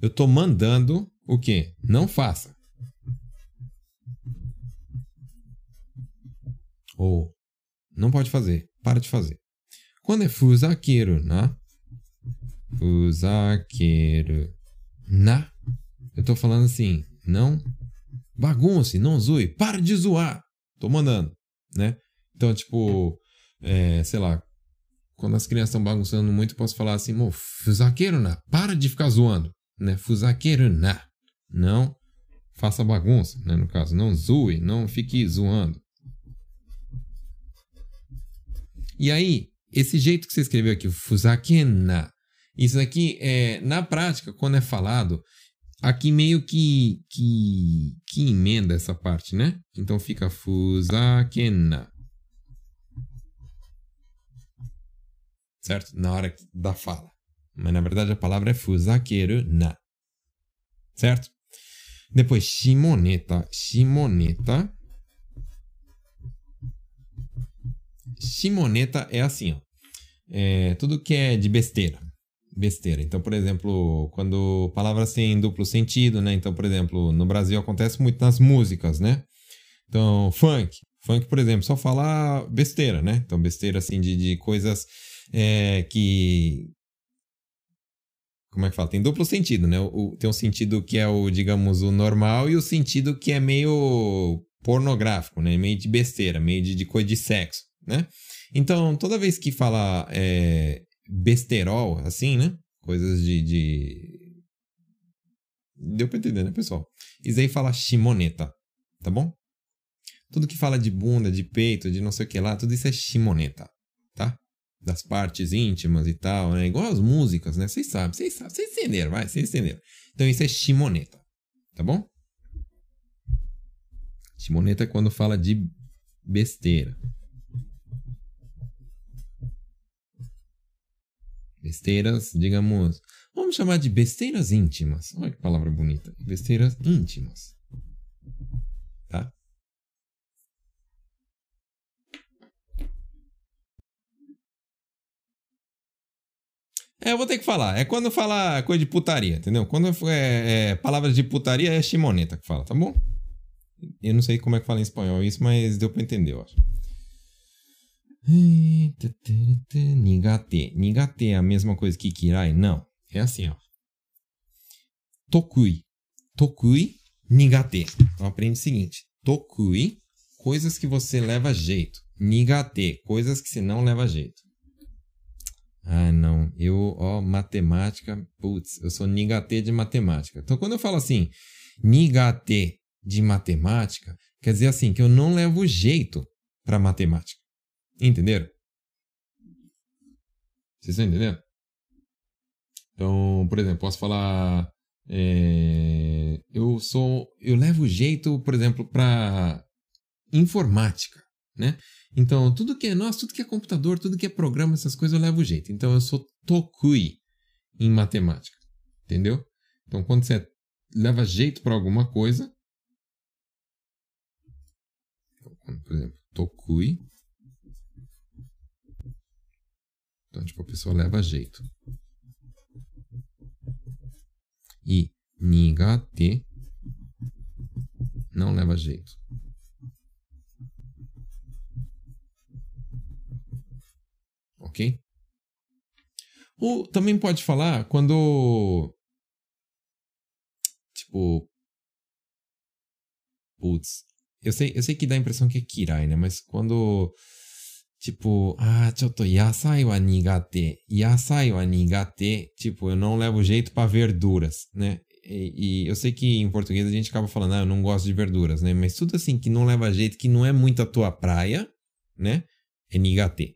Eu estou mandando o quê? Não faça. Ou não pode fazer, para de fazer. Quando é fuzakeru na, fuzakeru na, eu estou falando assim, não bagunce, não zoe, para de zoar. Estou mandando, né? Então, tipo, é, sei lá, quando as crianças estão bagunçando muito, posso falar assim, mo, fuzaqueiro na, para de ficar zoando, né? Fuzaqueiro na, não faça bagunça, né? No caso, não zoe, não fique zoando. E aí, esse jeito que você escreveu aqui, fuzakena, isso aqui é, na prática, quando é falado, aqui meio que, que, que emenda essa parte, né? Então fica fuzakena. Certo? Na hora da fala. Mas na verdade a palavra é fuzakeru na. Certo? Depois, shimoneta. Shimoneta. Shimoneta é assim, ó. É tudo que é de besteira. Besteira. Então, por exemplo, quando palavras têm duplo sentido, né? Então, por exemplo, no Brasil acontece muito nas músicas, né? Então, funk. Funk, por exemplo, só falar besteira, né? Então, besteira assim de, de coisas é, que. Como é que fala? Tem duplo sentido, né? O, tem um sentido que é o, digamos, o normal e o sentido que é meio pornográfico, né? Meio de besteira, meio de, de coisa de sexo, né? Então, toda vez que fala é, besterol, assim, né? Coisas de, de... Deu pra entender, né, pessoal? Isso aí fala shimoneta, tá bom? Tudo que fala de bunda, de peito, de não sei o que lá, tudo isso é shimoneta, tá? Das partes íntimas e tal, né? Igual as músicas, né? Vocês sabem, vocês sabem, vocês entenderam, vai, vocês entenderam. Então isso é shimoneta, tá bom? Shimoneta é quando fala de besteira. Besteiras, digamos. Vamos chamar de besteiras íntimas. Olha que palavra bonita. Besteiras íntimas. É, eu vou ter que falar. É quando fala coisa de putaria, entendeu? Quando é, é palavras de putaria é chimoneta que fala, tá bom? Eu não sei como é que fala em espanhol isso, mas deu pra entender, eu acho. Nigate. Nigate é a mesma coisa que kirai? Não. É assim, ó. Tokui. Tokui, nigate. Então aprende o seguinte. Tokui, coisas que você leva jeito. Nigate, coisas que você não leva jeito. Ah, não. Eu, ó, matemática. Putz, eu sou nigate de matemática. Então, quando eu falo assim, nigate de matemática, quer dizer assim, que eu não levo jeito para matemática. Entenderam? Vocês estão entendendo? Então, por exemplo, posso falar. É, eu sou. Eu levo jeito, por exemplo, para informática, né? Então, tudo que é nosso, tudo que é computador, tudo que é programa, essas coisas eu levo jeito. Então, eu sou tokui em matemática. Entendeu? Então, quando você leva jeito para alguma coisa. Por exemplo, tokui Então, tipo, a pessoa leva jeito. E nigate não leva jeito. ok? Ou também pode falar quando. Tipo. Putz. Eu sei, eu sei que dá a impressão que é kirai, né? Mas quando. Tipo, ah, choto yasai wa nigate. Yasai wa nigate. Tipo, eu não levo jeito para verduras, né? E, e, eu sei que em português a gente acaba falando, ah, eu não gosto de verduras, né? Mas tudo assim que não leva jeito, que não é muito a tua praia, né? É nigate,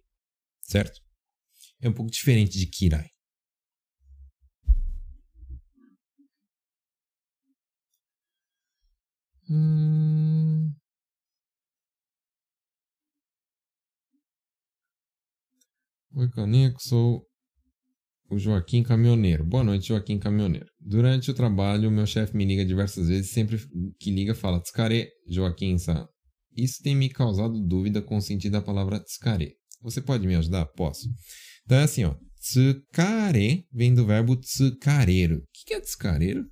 certo? É um pouco diferente de kirai. Hum... Oi, Caneco, sou o Joaquim Caminhoneiro. Boa noite, Joaquim Caminhoneiro. Durante o trabalho, meu chefe me liga diversas vezes, sempre que liga fala Tsukare, Joaquim San. Isso tem me causado dúvida com o sentido da palavra tsukare. Você pode me ajudar? Posso. Então é assim, ó. Tsukare vem do verbo tsukareru. O que é tsukareru?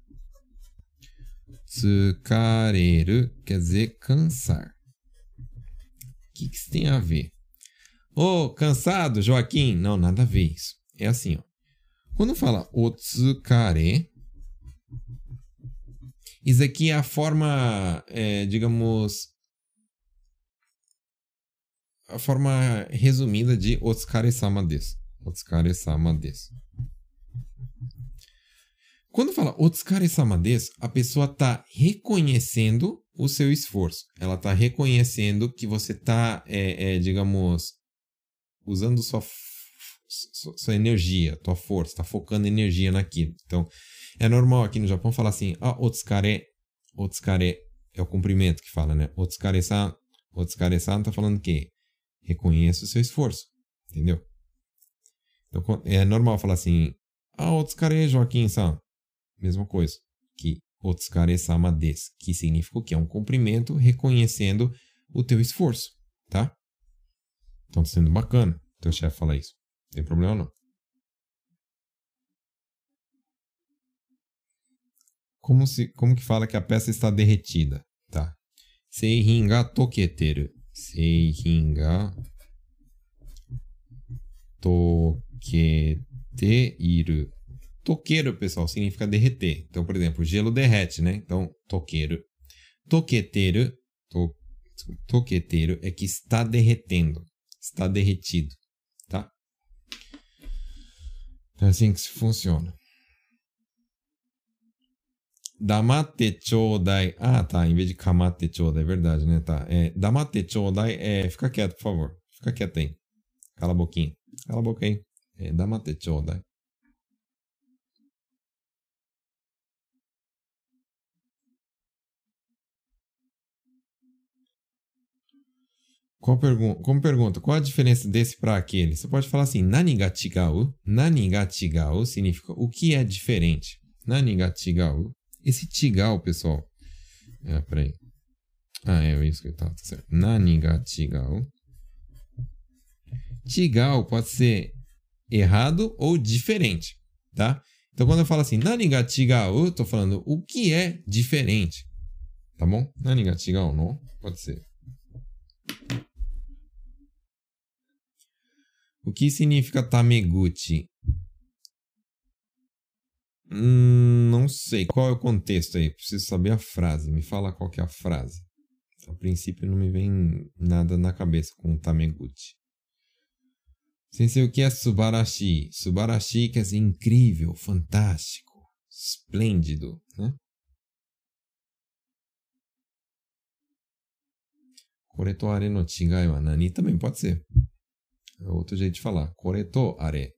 Tsukareru quer dizer cansar. O que, que isso tem a ver? Ô, oh, cansado, Joaquim? Não, nada a ver isso. É assim, ó. Quando fala otsukare, isso aqui é a forma, é, digamos, a forma resumida de otsukare-sama desu. Otsukare-sama desu. Quando fala otsukare-sama desu, a pessoa está reconhecendo o seu esforço. Ela está reconhecendo que você está, é, é, digamos, usando sua, sua, sua energia, tua força, está focando energia naquilo. Então, é normal aqui no Japão falar assim, ah, otsukare, otsukare é o cumprimento que fala, né? Otsukare-san, otsukare-san tá falando que reconheça o seu esforço, entendeu? Então, é normal falar assim, ah, otsukare, Joaquim-san. Mesma coisa, que otsukare-sama des, que significa o que? É um cumprimento reconhecendo o teu esforço, tá? Então tá sendo bacana teu chefe falar isso. Não tem problema não. Como, se, como que fala que a peça está derretida? Tá. Seihin ga toketeru. Seihin ga toketeiru. Toqueiro, pessoal, significa derreter. Então, por exemplo, gelo derrete, né? Então, toqueiro. Toqueteiro, to, toqueteiro é que está derretendo está derretido, tá? Então é assim que funciona. Damate chodai. Ah, tá. Em vez de kamate chodai, é verdade, né? Tá. É, damate chodai é. Fica quieto, por favor. Fica quieto aí. Cala a boquinha. Cala a boca aí. É, damate chodai. Qual pergu como pergunta, qual a diferença desse para aquele? Você pode falar assim, nani ga chigau? Nani ga chigau significa o que é diferente. Nani ga chigau? Esse chigau, pessoal. É, peraí. Ah, é isso que eu tava, tá certo. Nani ga chigau? Chigau pode ser errado ou diferente, tá? Então quando eu falo assim, nani ga chigau, eu tô falando o que é diferente. Tá bom? Nani ga chigau, não? Pode ser. O que significa Tameguchi? Hum, não sei. Qual é o contexto aí? Preciso saber a frase. Me fala qual que é a frase. A princípio não me vem nada na cabeça com Tameguchi. Sensei, o que é Subarashi? Subarashi quer dizer incrível, fantástico, esplêndido, né? Koreto are no chigai wa nani? Também pode ser. É outro jeito de falar. Koreto are.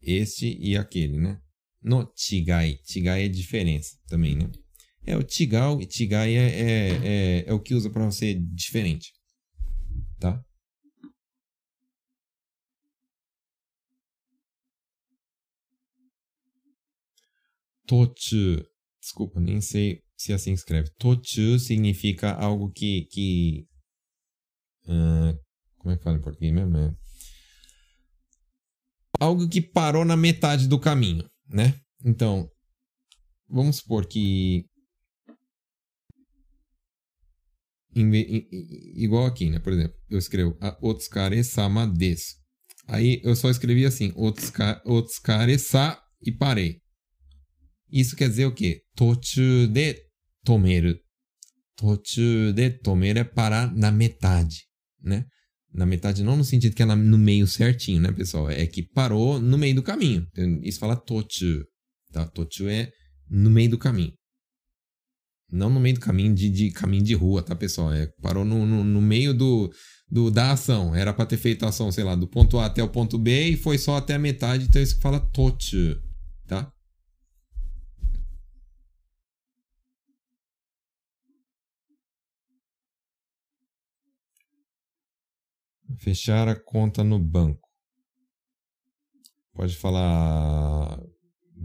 Este e aquele, né? No chigai. Chigai é diferença também, né? É o chigal e chigai é, é, é, é o que usa para você diferente. Tá? Tochu. Desculpa, nem sei se assim escreve. Tochu significa algo que. que uh, como é que fala em português mesmo? É algo que parou na metade do caminho, né? Então, vamos supor que igual aqui, né? Por exemplo, eu escrevo Otsukare-sama desu. Aí eu só escrevi assim, Otsukare-sa e parei. Isso quer dizer o quê? Tochu de tomeru. Tochu de tomeru é parar na metade, né? Na metade, não no sentido que ela no meio certinho, né, pessoal? É que parou no meio do caminho. Isso fala tochu. Tá? Tochu é no meio do caminho. Não no meio do caminho de, de caminho de rua, tá, pessoal? É, parou no, no, no meio do, do, da ação. Era para ter feito a ação, sei lá, do ponto A até o ponto B e foi só até a metade, então isso fala tochu, Fechar a conta no banco. Pode falar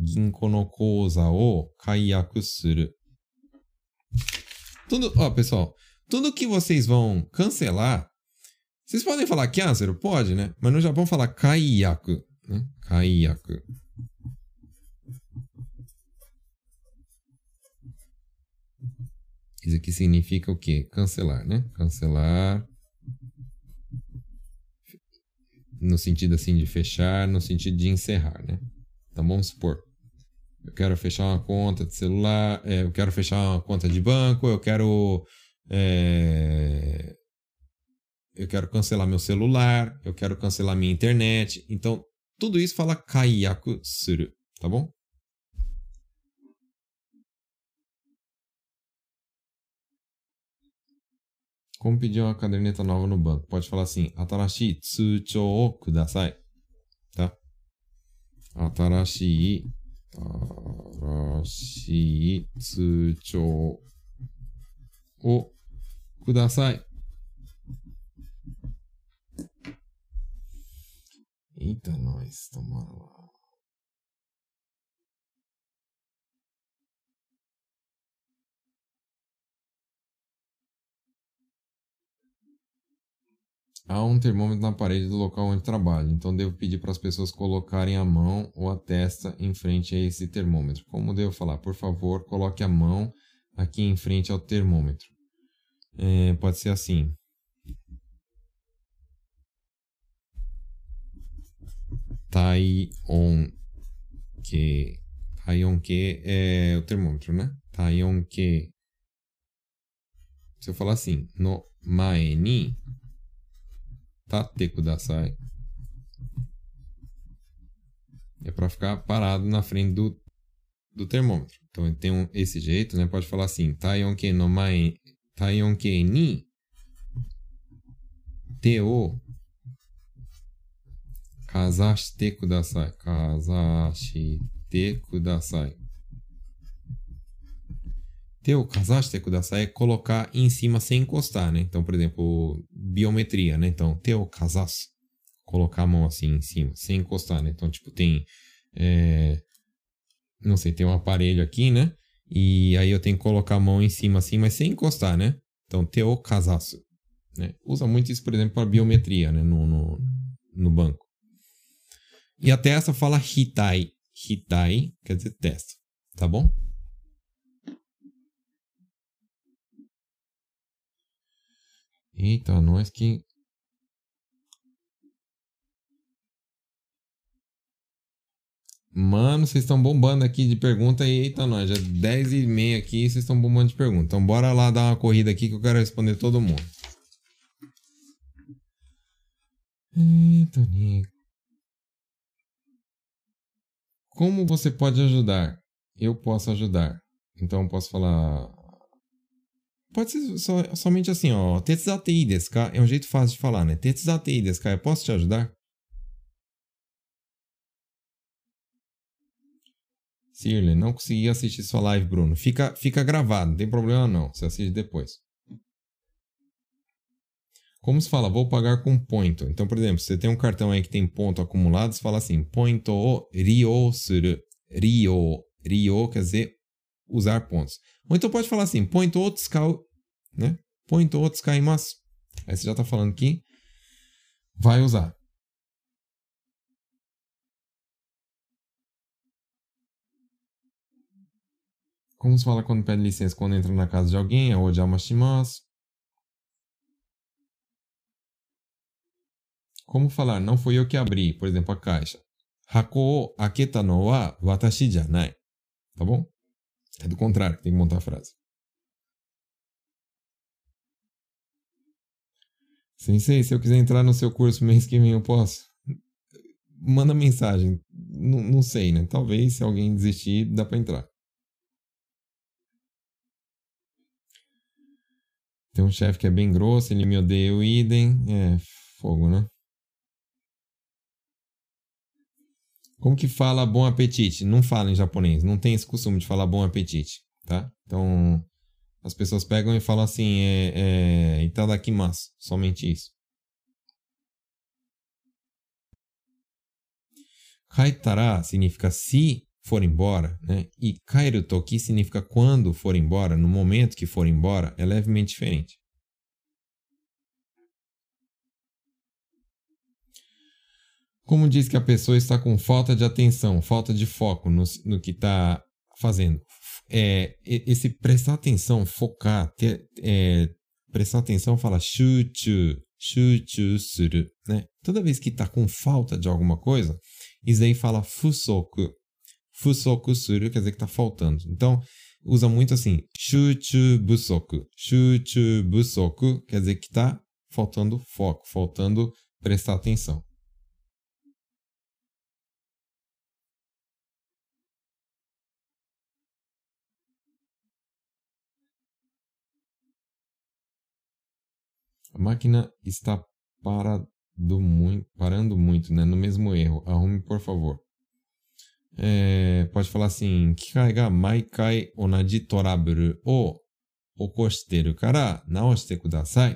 Ginko no kouza. Tudo, ó, pessoal, tudo que vocês vão cancelar, vocês podem falar cancel, pode, né? Mas no Japão fala kaiyaku, né? Kaiyaku. Isso aqui significa o quê? Cancelar, né? Cancelar no sentido assim de fechar, no sentido de encerrar, né? Então vamos supor, eu quero fechar uma conta de celular, é, eu quero fechar uma conta de banco, eu quero é, eu quero cancelar meu celular, eu quero cancelar minha internet. Então, tudo isso fala kaiyaku suru, tá bom? Como pedir uma caderneta nova no banco? Pode falar assim, atarashi tsuchou o kudasai. Tá? Atarashi, atarashi tsuchou o kudasai. Eita, nós, toma lá. Há um termômetro na parede do local onde trabalho, então devo pedir para as pessoas colocarem a mão ou a testa em frente a esse termômetro. Como devo falar? Por favor, coloque a mão aqui em frente ao termômetro. É, pode ser assim. Tai on que Tai on que é o termômetro, né? Tai on que se eu falar assim, no mae ni tate kudasai. É para ficar parado na frente do, do termômetro. Então tem um, esse jeito, né? Pode falar assim: Taiyonke no mae, Taiyonke ni te o kazashite kudasai. Kazashite kudasai. Teu kazaste kudasai é colocar em cima sem encostar, né? Então, por exemplo, biometria, né? Então, teu kazas, colocar a mão assim em cima, sem encostar, né? Então, tipo, tem. É, não sei, tem um aparelho aqui, né? E aí eu tenho que colocar a mão em cima assim, mas sem encostar, né? Então, teu kazasu. Né? Usa muito isso, por exemplo, para biometria, né? No, no, no banco. E a testa fala hitai. Hitai quer dizer testa, tá bom? Eita, nós que. Mano, vocês estão bombando aqui de pergunta eita, nós, já 10 e meia aqui vocês estão bombando de pergunta. Então bora lá dar uma corrida aqui que eu quero responder todo mundo. Eita, Nico. Como você pode ajudar? Eu posso ajudar. Então eu posso falar Pode ser so, somente assim, ó. Tetsuzatei desu ka? É um jeito fácil de falar, né? Tetsuzatei desu ka? Eu posso te ajudar? Sirle, não consegui assistir sua live, Bruno. Fica, fica gravado, não tem problema não. Você assiste depois. Como se fala? Vou pagar com ponto. Então, por exemplo, você tem um cartão aí que tem ponto acumulado, você fala assim, ponto rio suru. Rio. Rio quer dizer usar pontos. Ou então pode falar assim, point o tsukau, né? Point o tsukaimasu. Aí você já está falando que vai usar. Como se fala quando pede licença quando entra na casa de alguém? É ojamashimasa. Como falar? Não foi eu que abri, por exemplo, a caixa. Hako o aketa no wa watashi janai. Tá bom? É do contrário, tem que montar a frase. Sensei, se eu quiser entrar no seu curso mês que vem, eu posso? Manda mensagem. Não sei, né? Talvez, se alguém desistir, dá pra entrar. Tem um chefe que é bem grosso, ele me odeia o idem. É, fogo, né? Como que fala bom apetite? Não fala em japonês, não tem esse costume de falar bom apetite, tá? Então, as pessoas pegam e falam assim, é, é itadakimasu, somente isso. Kaitara significa se for embora, né? E kairu toki significa quando for embora, no momento que for embora, é levemente diferente. Como diz que a pessoa está com falta de atenção, falta de foco no, no que está fazendo. É, esse prestar atenção, focar, ter, é, prestar atenção fala shuchu, shuchu suru, né? Toda vez que está com falta de alguma coisa, isso aí fala fusoku. Fusoku suru quer dizer que está faltando. Então, usa muito assim, shuchu busoku. Shuchu busoku quer dizer que está faltando foco, faltando prestar atenção. A máquina está muito, parando muito, né? No mesmo erro. Arrume, por favor. É, pode falar assim, Kikai ga maikai onaji toraburu o okoshiteru kara naoshite kudasai.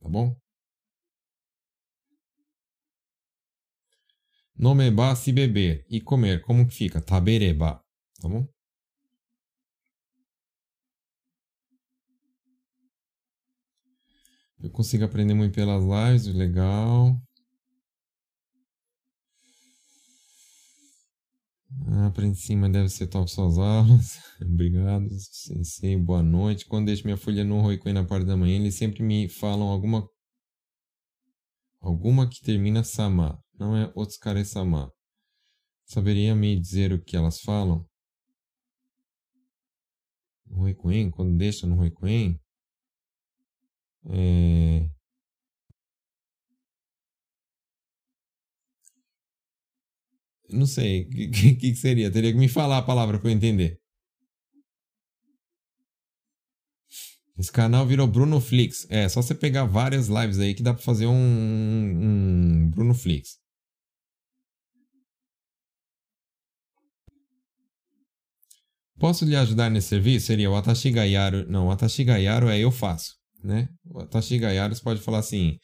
Tá bom? Nomeba se beber e comer, como que fica? Tabereba. Tá bom? Eu consigo aprender muito pelas lives, legal. Ah, para em cima deve ser top suas aulas. Obrigado, sensei. Boa noite. Quando deixo minha folha no Roikoi na parte da manhã, eles sempre me falam alguma alguma que termina sama. Não é Otsukare sama. Saberia me dizer o que elas falam? Roikuen? Quando deixa no Roikuen? É... Não sei, o que, que, seria? Teria que me falar a palavra para eu entender. Esse canal virou Bruno Flix. É, só você pegar várias lives aí que dá para fazer um, um Bruno Flix. Posso lhe ajudar nesse serviço? Seria watashi ga yaru. Não, watashi ga yaru é eu faço, né? Watashi ga yaru pode falar assim,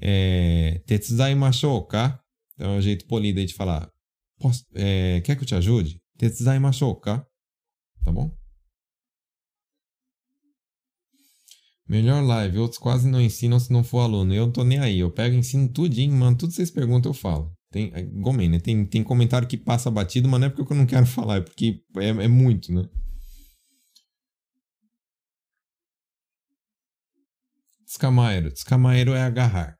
é, tetsudaimashou ka? Então é um jeito polido aí de falar, posso, é, quer que eu te ajude? Tetsudaimashou ka? Tá bom? Melhor live, outros quase não ensinam se não for aluno. Eu não tô nem aí, eu pego ensino tudinho, mano, tudo vocês perguntam eu falo. Tem, é, Gomen, né? Tem, tem comentário que passa batido, mas não é porque eu não quero falar, é porque é, é muito, né? Descamaero. Descamaero é agarrar,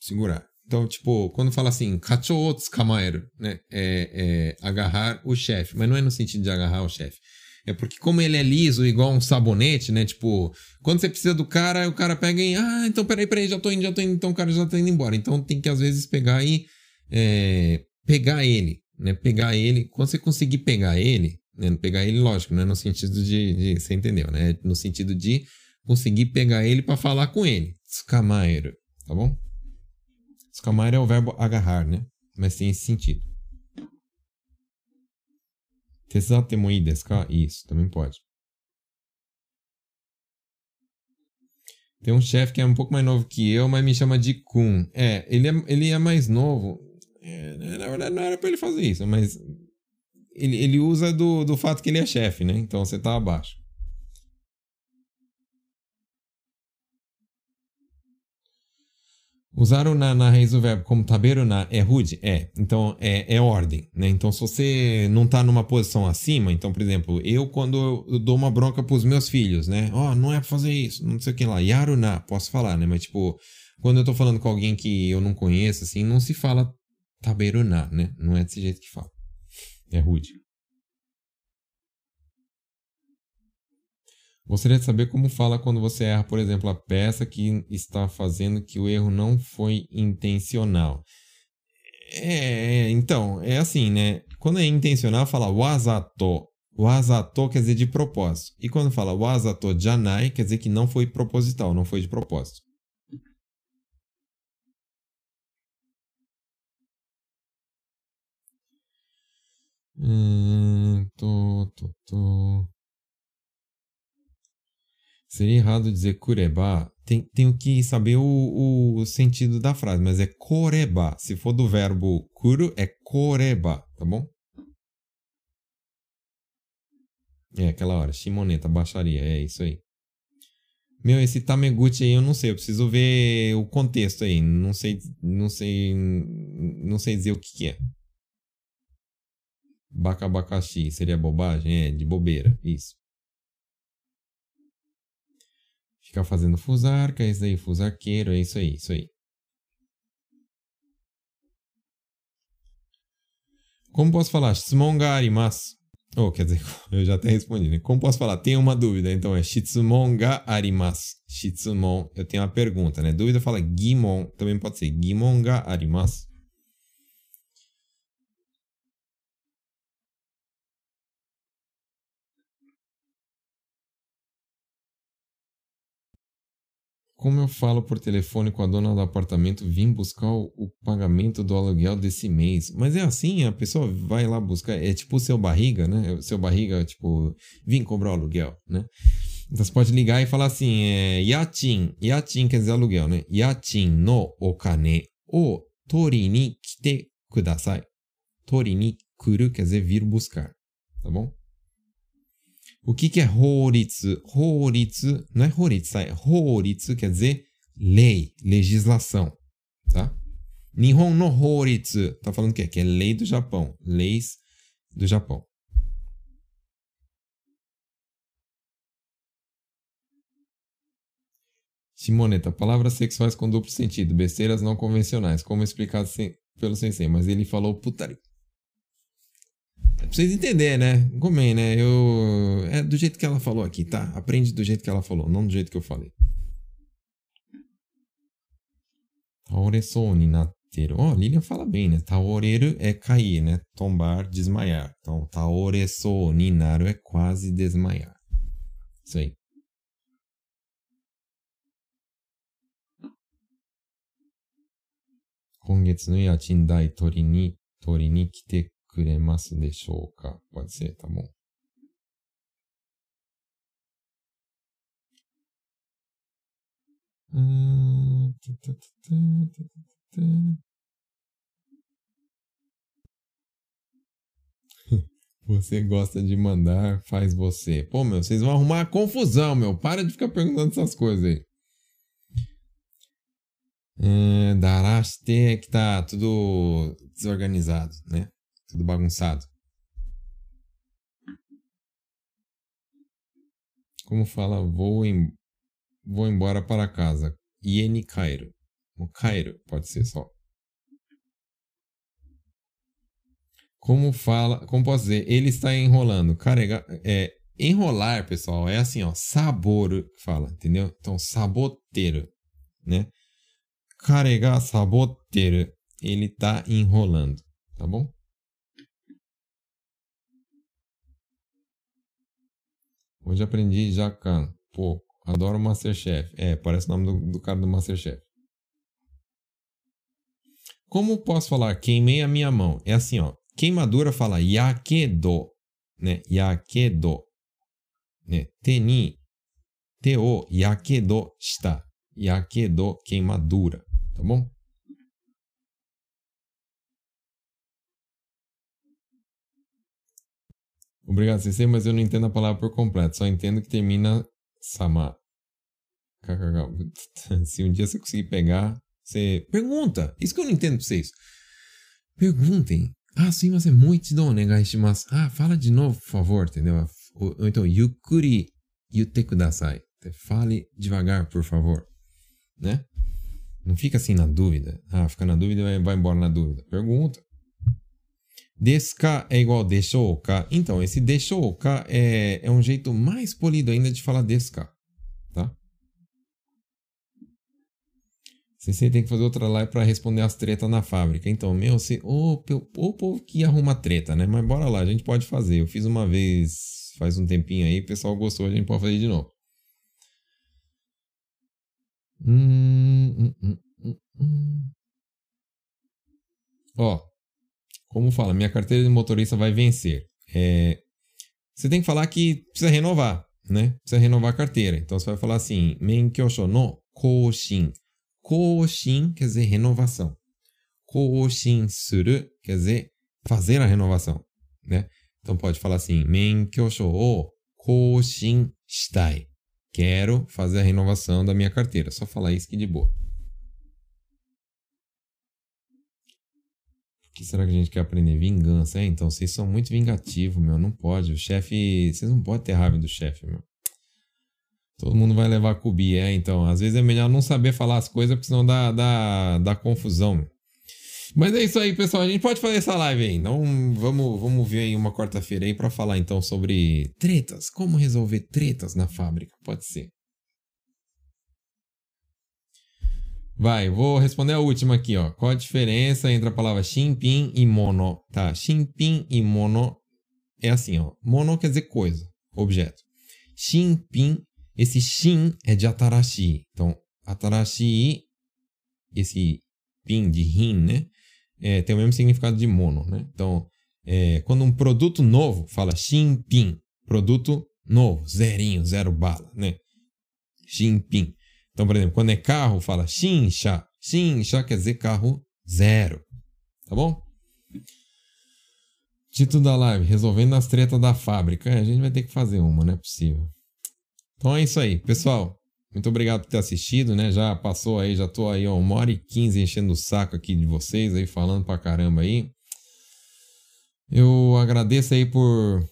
segurar. Então, tipo, quando fala assim, cachorro descamaero, né? É, é agarrar o chefe, mas não é no sentido de agarrar o chefe. É porque como ele é liso, igual um sabonete, né? Tipo, quando você precisa do cara, o cara pega e... Ah, então peraí, peraí, já tô indo, já tô indo. Então o cara já tá indo embora. Então tem que às vezes pegar e... É, pegar ele, né? Pegar ele. Quando você conseguir pegar ele... Né? Pegar ele, lógico, não é no sentido de, de... Você entendeu, né? No sentido de conseguir pegar ele para falar com ele. Tsukamaeru, tá bom? Tsukamaeru é o verbo agarrar, né? Mas tem esse sentido. Tezatte mo ii desu ka? Isso, também pode. Tem um chefe que é um pouco mais novo que eu, mas me chama de Kun. É, ele é, ele é mais novo. É, na verdade, não era pra ele fazer isso, mas ele, ele usa do, do fato que ele é chefe, né? Então você tá abaixo. Usar o na na raiz do verbo como taberu na é rude? É. Então é, é ordem, né? Então se você não tá numa posição acima, então, por exemplo, eu quando eu dou uma bronca pros meus filhos, né? Ó, oh, não é pra fazer isso, não sei o que lá. Yaru na, posso falar, né? Mas tipo, quando eu tô falando com alguém que eu não conheço, assim, não se fala taberu na, né? Não é desse jeito que fala. É rude. Gostaria de saber como fala quando você erra, por exemplo, a peça que está fazendo que o erro não foi intencional. É, então, é assim, né? Quando é intencional, fala wazato. Wazato quer dizer de propósito. E quando fala wazato janai, quer dizer que não foi proposital, não foi de propósito. Hum, tô, tô, tô. Seria errado dizer kureba. Tem, tenho que saber o, o sentido da frase, mas é koreba. Se for do verbo kuru, é koreba, tá bom? É aquela hora, shimoneta, baixaria, é isso aí. Meu, esse Tameguchi aí eu não sei, eu preciso ver o contexto aí, não sei, não sei, não sei dizer o que, que é. Bakabacaxi, seria bobagem? É, de bobeira, isso. Ficar fazendo fusarca, é isso aí, fusarqueiro, é isso aí, isso aí. Como posso falar? Shitsumon ga arimasu. Oh, quer dizer, eu já até respondi, né? Como posso falar? Tenho uma dúvida, então é Shitsumon ga arimasu. Shitsumon, eu tenho uma pergunta, né? Dúvida fala Gimon, também pode ser Gimon ga arimasu. Como eu falo por telefone com a dona do apartamento, vim buscar o, pagamento do aluguel desse mês. Mas é assim, a pessoa vai lá buscar, é tipo seu barriga, né? Seu barriga, tipo, vim cobrar o aluguel, né? Então você pode ligar e falar assim, é, yatin, yatin quer dizer aluguel, né? Yatin no okane o tori ni kite kudasai. Tori ni kuru quer dizer vir buscar, tá bom? O que, que é horitsu? Horitsu não é horitsu, é horitsu quer dizer lei, legislação, tá? Nihon no horitsu, tá falando o quê? Que é lei do Japão, leis do Japão. Simoneta, palavras sexuais com duplo sentido, besteiras não convencionais, como explicado pelo sensei, mas ele falou putaria. É pra vocês entenderem, né? Comem, né? Eu. É do jeito que ela falou aqui, tá? Aprende do jeito que ela falou, não do jeito que eu falei. Taoresou ni. Ó, oh, Lilian fala bem, né? Taoreru é cair, né? Tombar, desmaiar. Então, taoresou ni naru é quase desmaiar. Isso aí. Kongetsu no yachin dai tori ni, tori ni kite くれますでしょうか Pode ser, tá bom. Você gosta de mandar, faz você. Pô, meu, vocês vão arrumar a confusão, meu. Para de ficar perguntando essas coisas aí. Hum, Daraste é que tá tudo desorganizado, né? Tudo bagunçado. Como fala, vou, em, vou embora para casa. Iene Cairo. O Cairo pode ser só. Como fala, como posso dizer, ele está enrolando. Carregar, é, enrolar, pessoal, é assim, ó, sabor, fala, entendeu? Então, saboteiro, né? Carregar saboteiro, ele está enrolando, tá bom? Hoje aprendi Jacan, pouco. Adoro Masterchef. É, parece o nome do, do cara do Masterchef. Como posso falar queimei a minha mão? É assim, ó. Queimadura fala yakedo, né? Yakedo. Né? Te ni te o yakedo shita. Yakedo, queimadura. Tá bom? Obrigado, CC, mas eu não entendo a palavra por completo. Só entendo que termina sama. Se um dia você conseguir pegar, você pergunta. Isso que eu não entendo pra vocês. Perguntem. Ah, sim, mas é muito do mas Ah, fala de novo, por favor, entendeu? Ou, então, yukuri yute kudasai. Fale devagar, por favor. Né? Não fica assim na dúvida. Ah, fica na dúvida vai embora na dúvida. Pergunta. Desca é igual deixouka. Então, esse deixouka é, é um jeito mais polido ainda de falar desca. Você tem que fazer outra live para responder as tretas na fábrica. Então, meu. Ô, o povo que arruma treta, né? Mas bora lá, a gente pode fazer. Eu fiz uma vez faz um tempinho aí, o pessoal gostou, a gente pode fazer de novo. Hum, hum, hum, hum. Ó, como fala, minha carteira de motorista vai vencer. É, você tem que falar que precisa renovar, né? Precisa renovar a carteira. Então você vai falar assim: Menkyosho no Koshin. Koshin quer dizer renovação. Koshin suru quer dizer fazer a renovação, né? Então pode falar assim: Menkyosho o koshin shitai. Quero fazer a renovação da minha carteira. Só falar isso que de boa. Que será que a gente quer aprender? Vingança. É, então, vocês são muito vingativos, meu. Não pode. O chefe. Vocês não podem ter raiva do chefe, meu. Todo mundo vai levar cubi, é, então. Às vezes é melhor não saber falar as coisas, porque senão dá, dá, dá confusão. Mas é isso aí, pessoal. A gente pode fazer essa live aí. Então vamos, vamos ver aí uma quarta-feira aí para falar então sobre tretas. Como resolver tretas na fábrica. Pode ser. Vai, vou responder a última aqui, ó. Qual a diferença entre a palavra shinpin e mono? Tá, shinpin e mono é assim, ó. Mono quer dizer coisa, objeto. Shinpin esse shin é de atarashi. Então, atarashi, esse pin de rin, né? É, tem o mesmo significado de mono, né? Então, é, quando um produto novo, fala shin pin. Produto novo, zerinho, zero bala, né? Shin pin. Então, por exemplo, quando é carro, fala shinsha. Shinsha quer dizer carro zero. Tá bom? Título da live: Resolvendo as tretas da fábrica. É, a gente vai ter que fazer uma, não é possível. Então é isso aí, pessoal. Muito obrigado por ter assistido, né? Já passou aí, já tô aí ó, uma hora e quinze enchendo o saco aqui de vocês aí, falando pra caramba aí. Eu agradeço aí por,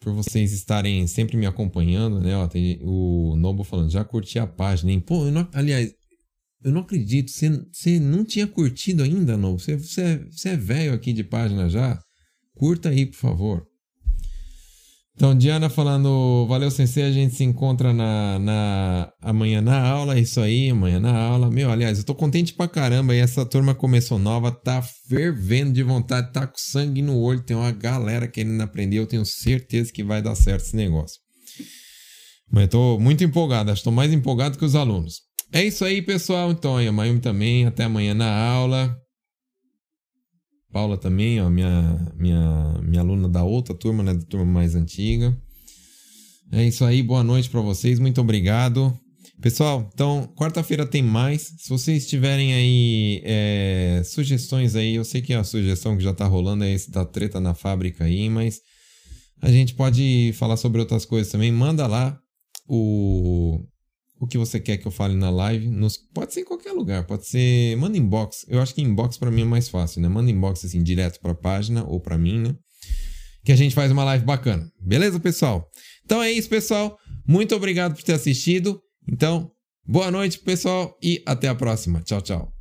por vocês estarem sempre me acompanhando, né? Ó, tem o Nobo falando, já curti a página, hein? Pô, eu não, aliás, eu não acredito, você, não tinha curtido ainda, Nobo? Você é velho aqui de página já? Curta aí, por favor. Então, Diana falando, valeu, Sensei, a gente se encontra na, na amanhã na aula, isso aí, amanhã na aula. Meu, aliás, eu tô contente pra caramba, e essa turma começou nova, tá fervendo de vontade, tá com sangue no olho, tem uma galera querendo aprender, eu tenho certeza que vai dar certo esse negócio. Mas tô muito empolgado, acho que tô mais empolgado que os alunos. É isso aí, pessoal, então, amanhã também, até amanhã na aula. Paula também, ó, minha, minha, minha aluna da outra turma, né, da turma mais antiga. É isso aí, boa noite para vocês, muito obrigado. Pessoal, então, quarta-feira tem mais. Se vocês tiverem aí é, sugestões aí, eu sei que a sugestão que já tá rolando é esse da treta na fábrica aí, mas a gente pode falar sobre outras coisas também. Manda lá o, o que você quer que eu fale na live. Nos, pode ser em qualquer lugar, pode ser. Manda inbox. Eu acho que inbox para mim é mais fácil, né? Manda inbox assim direto pra página ou para mim, né? Que a gente faz uma live bacana. Beleza, pessoal? Então é isso, pessoal. Muito obrigado por ter assistido. Então, boa noite, pessoal, e até a próxima. Tchau, tchau.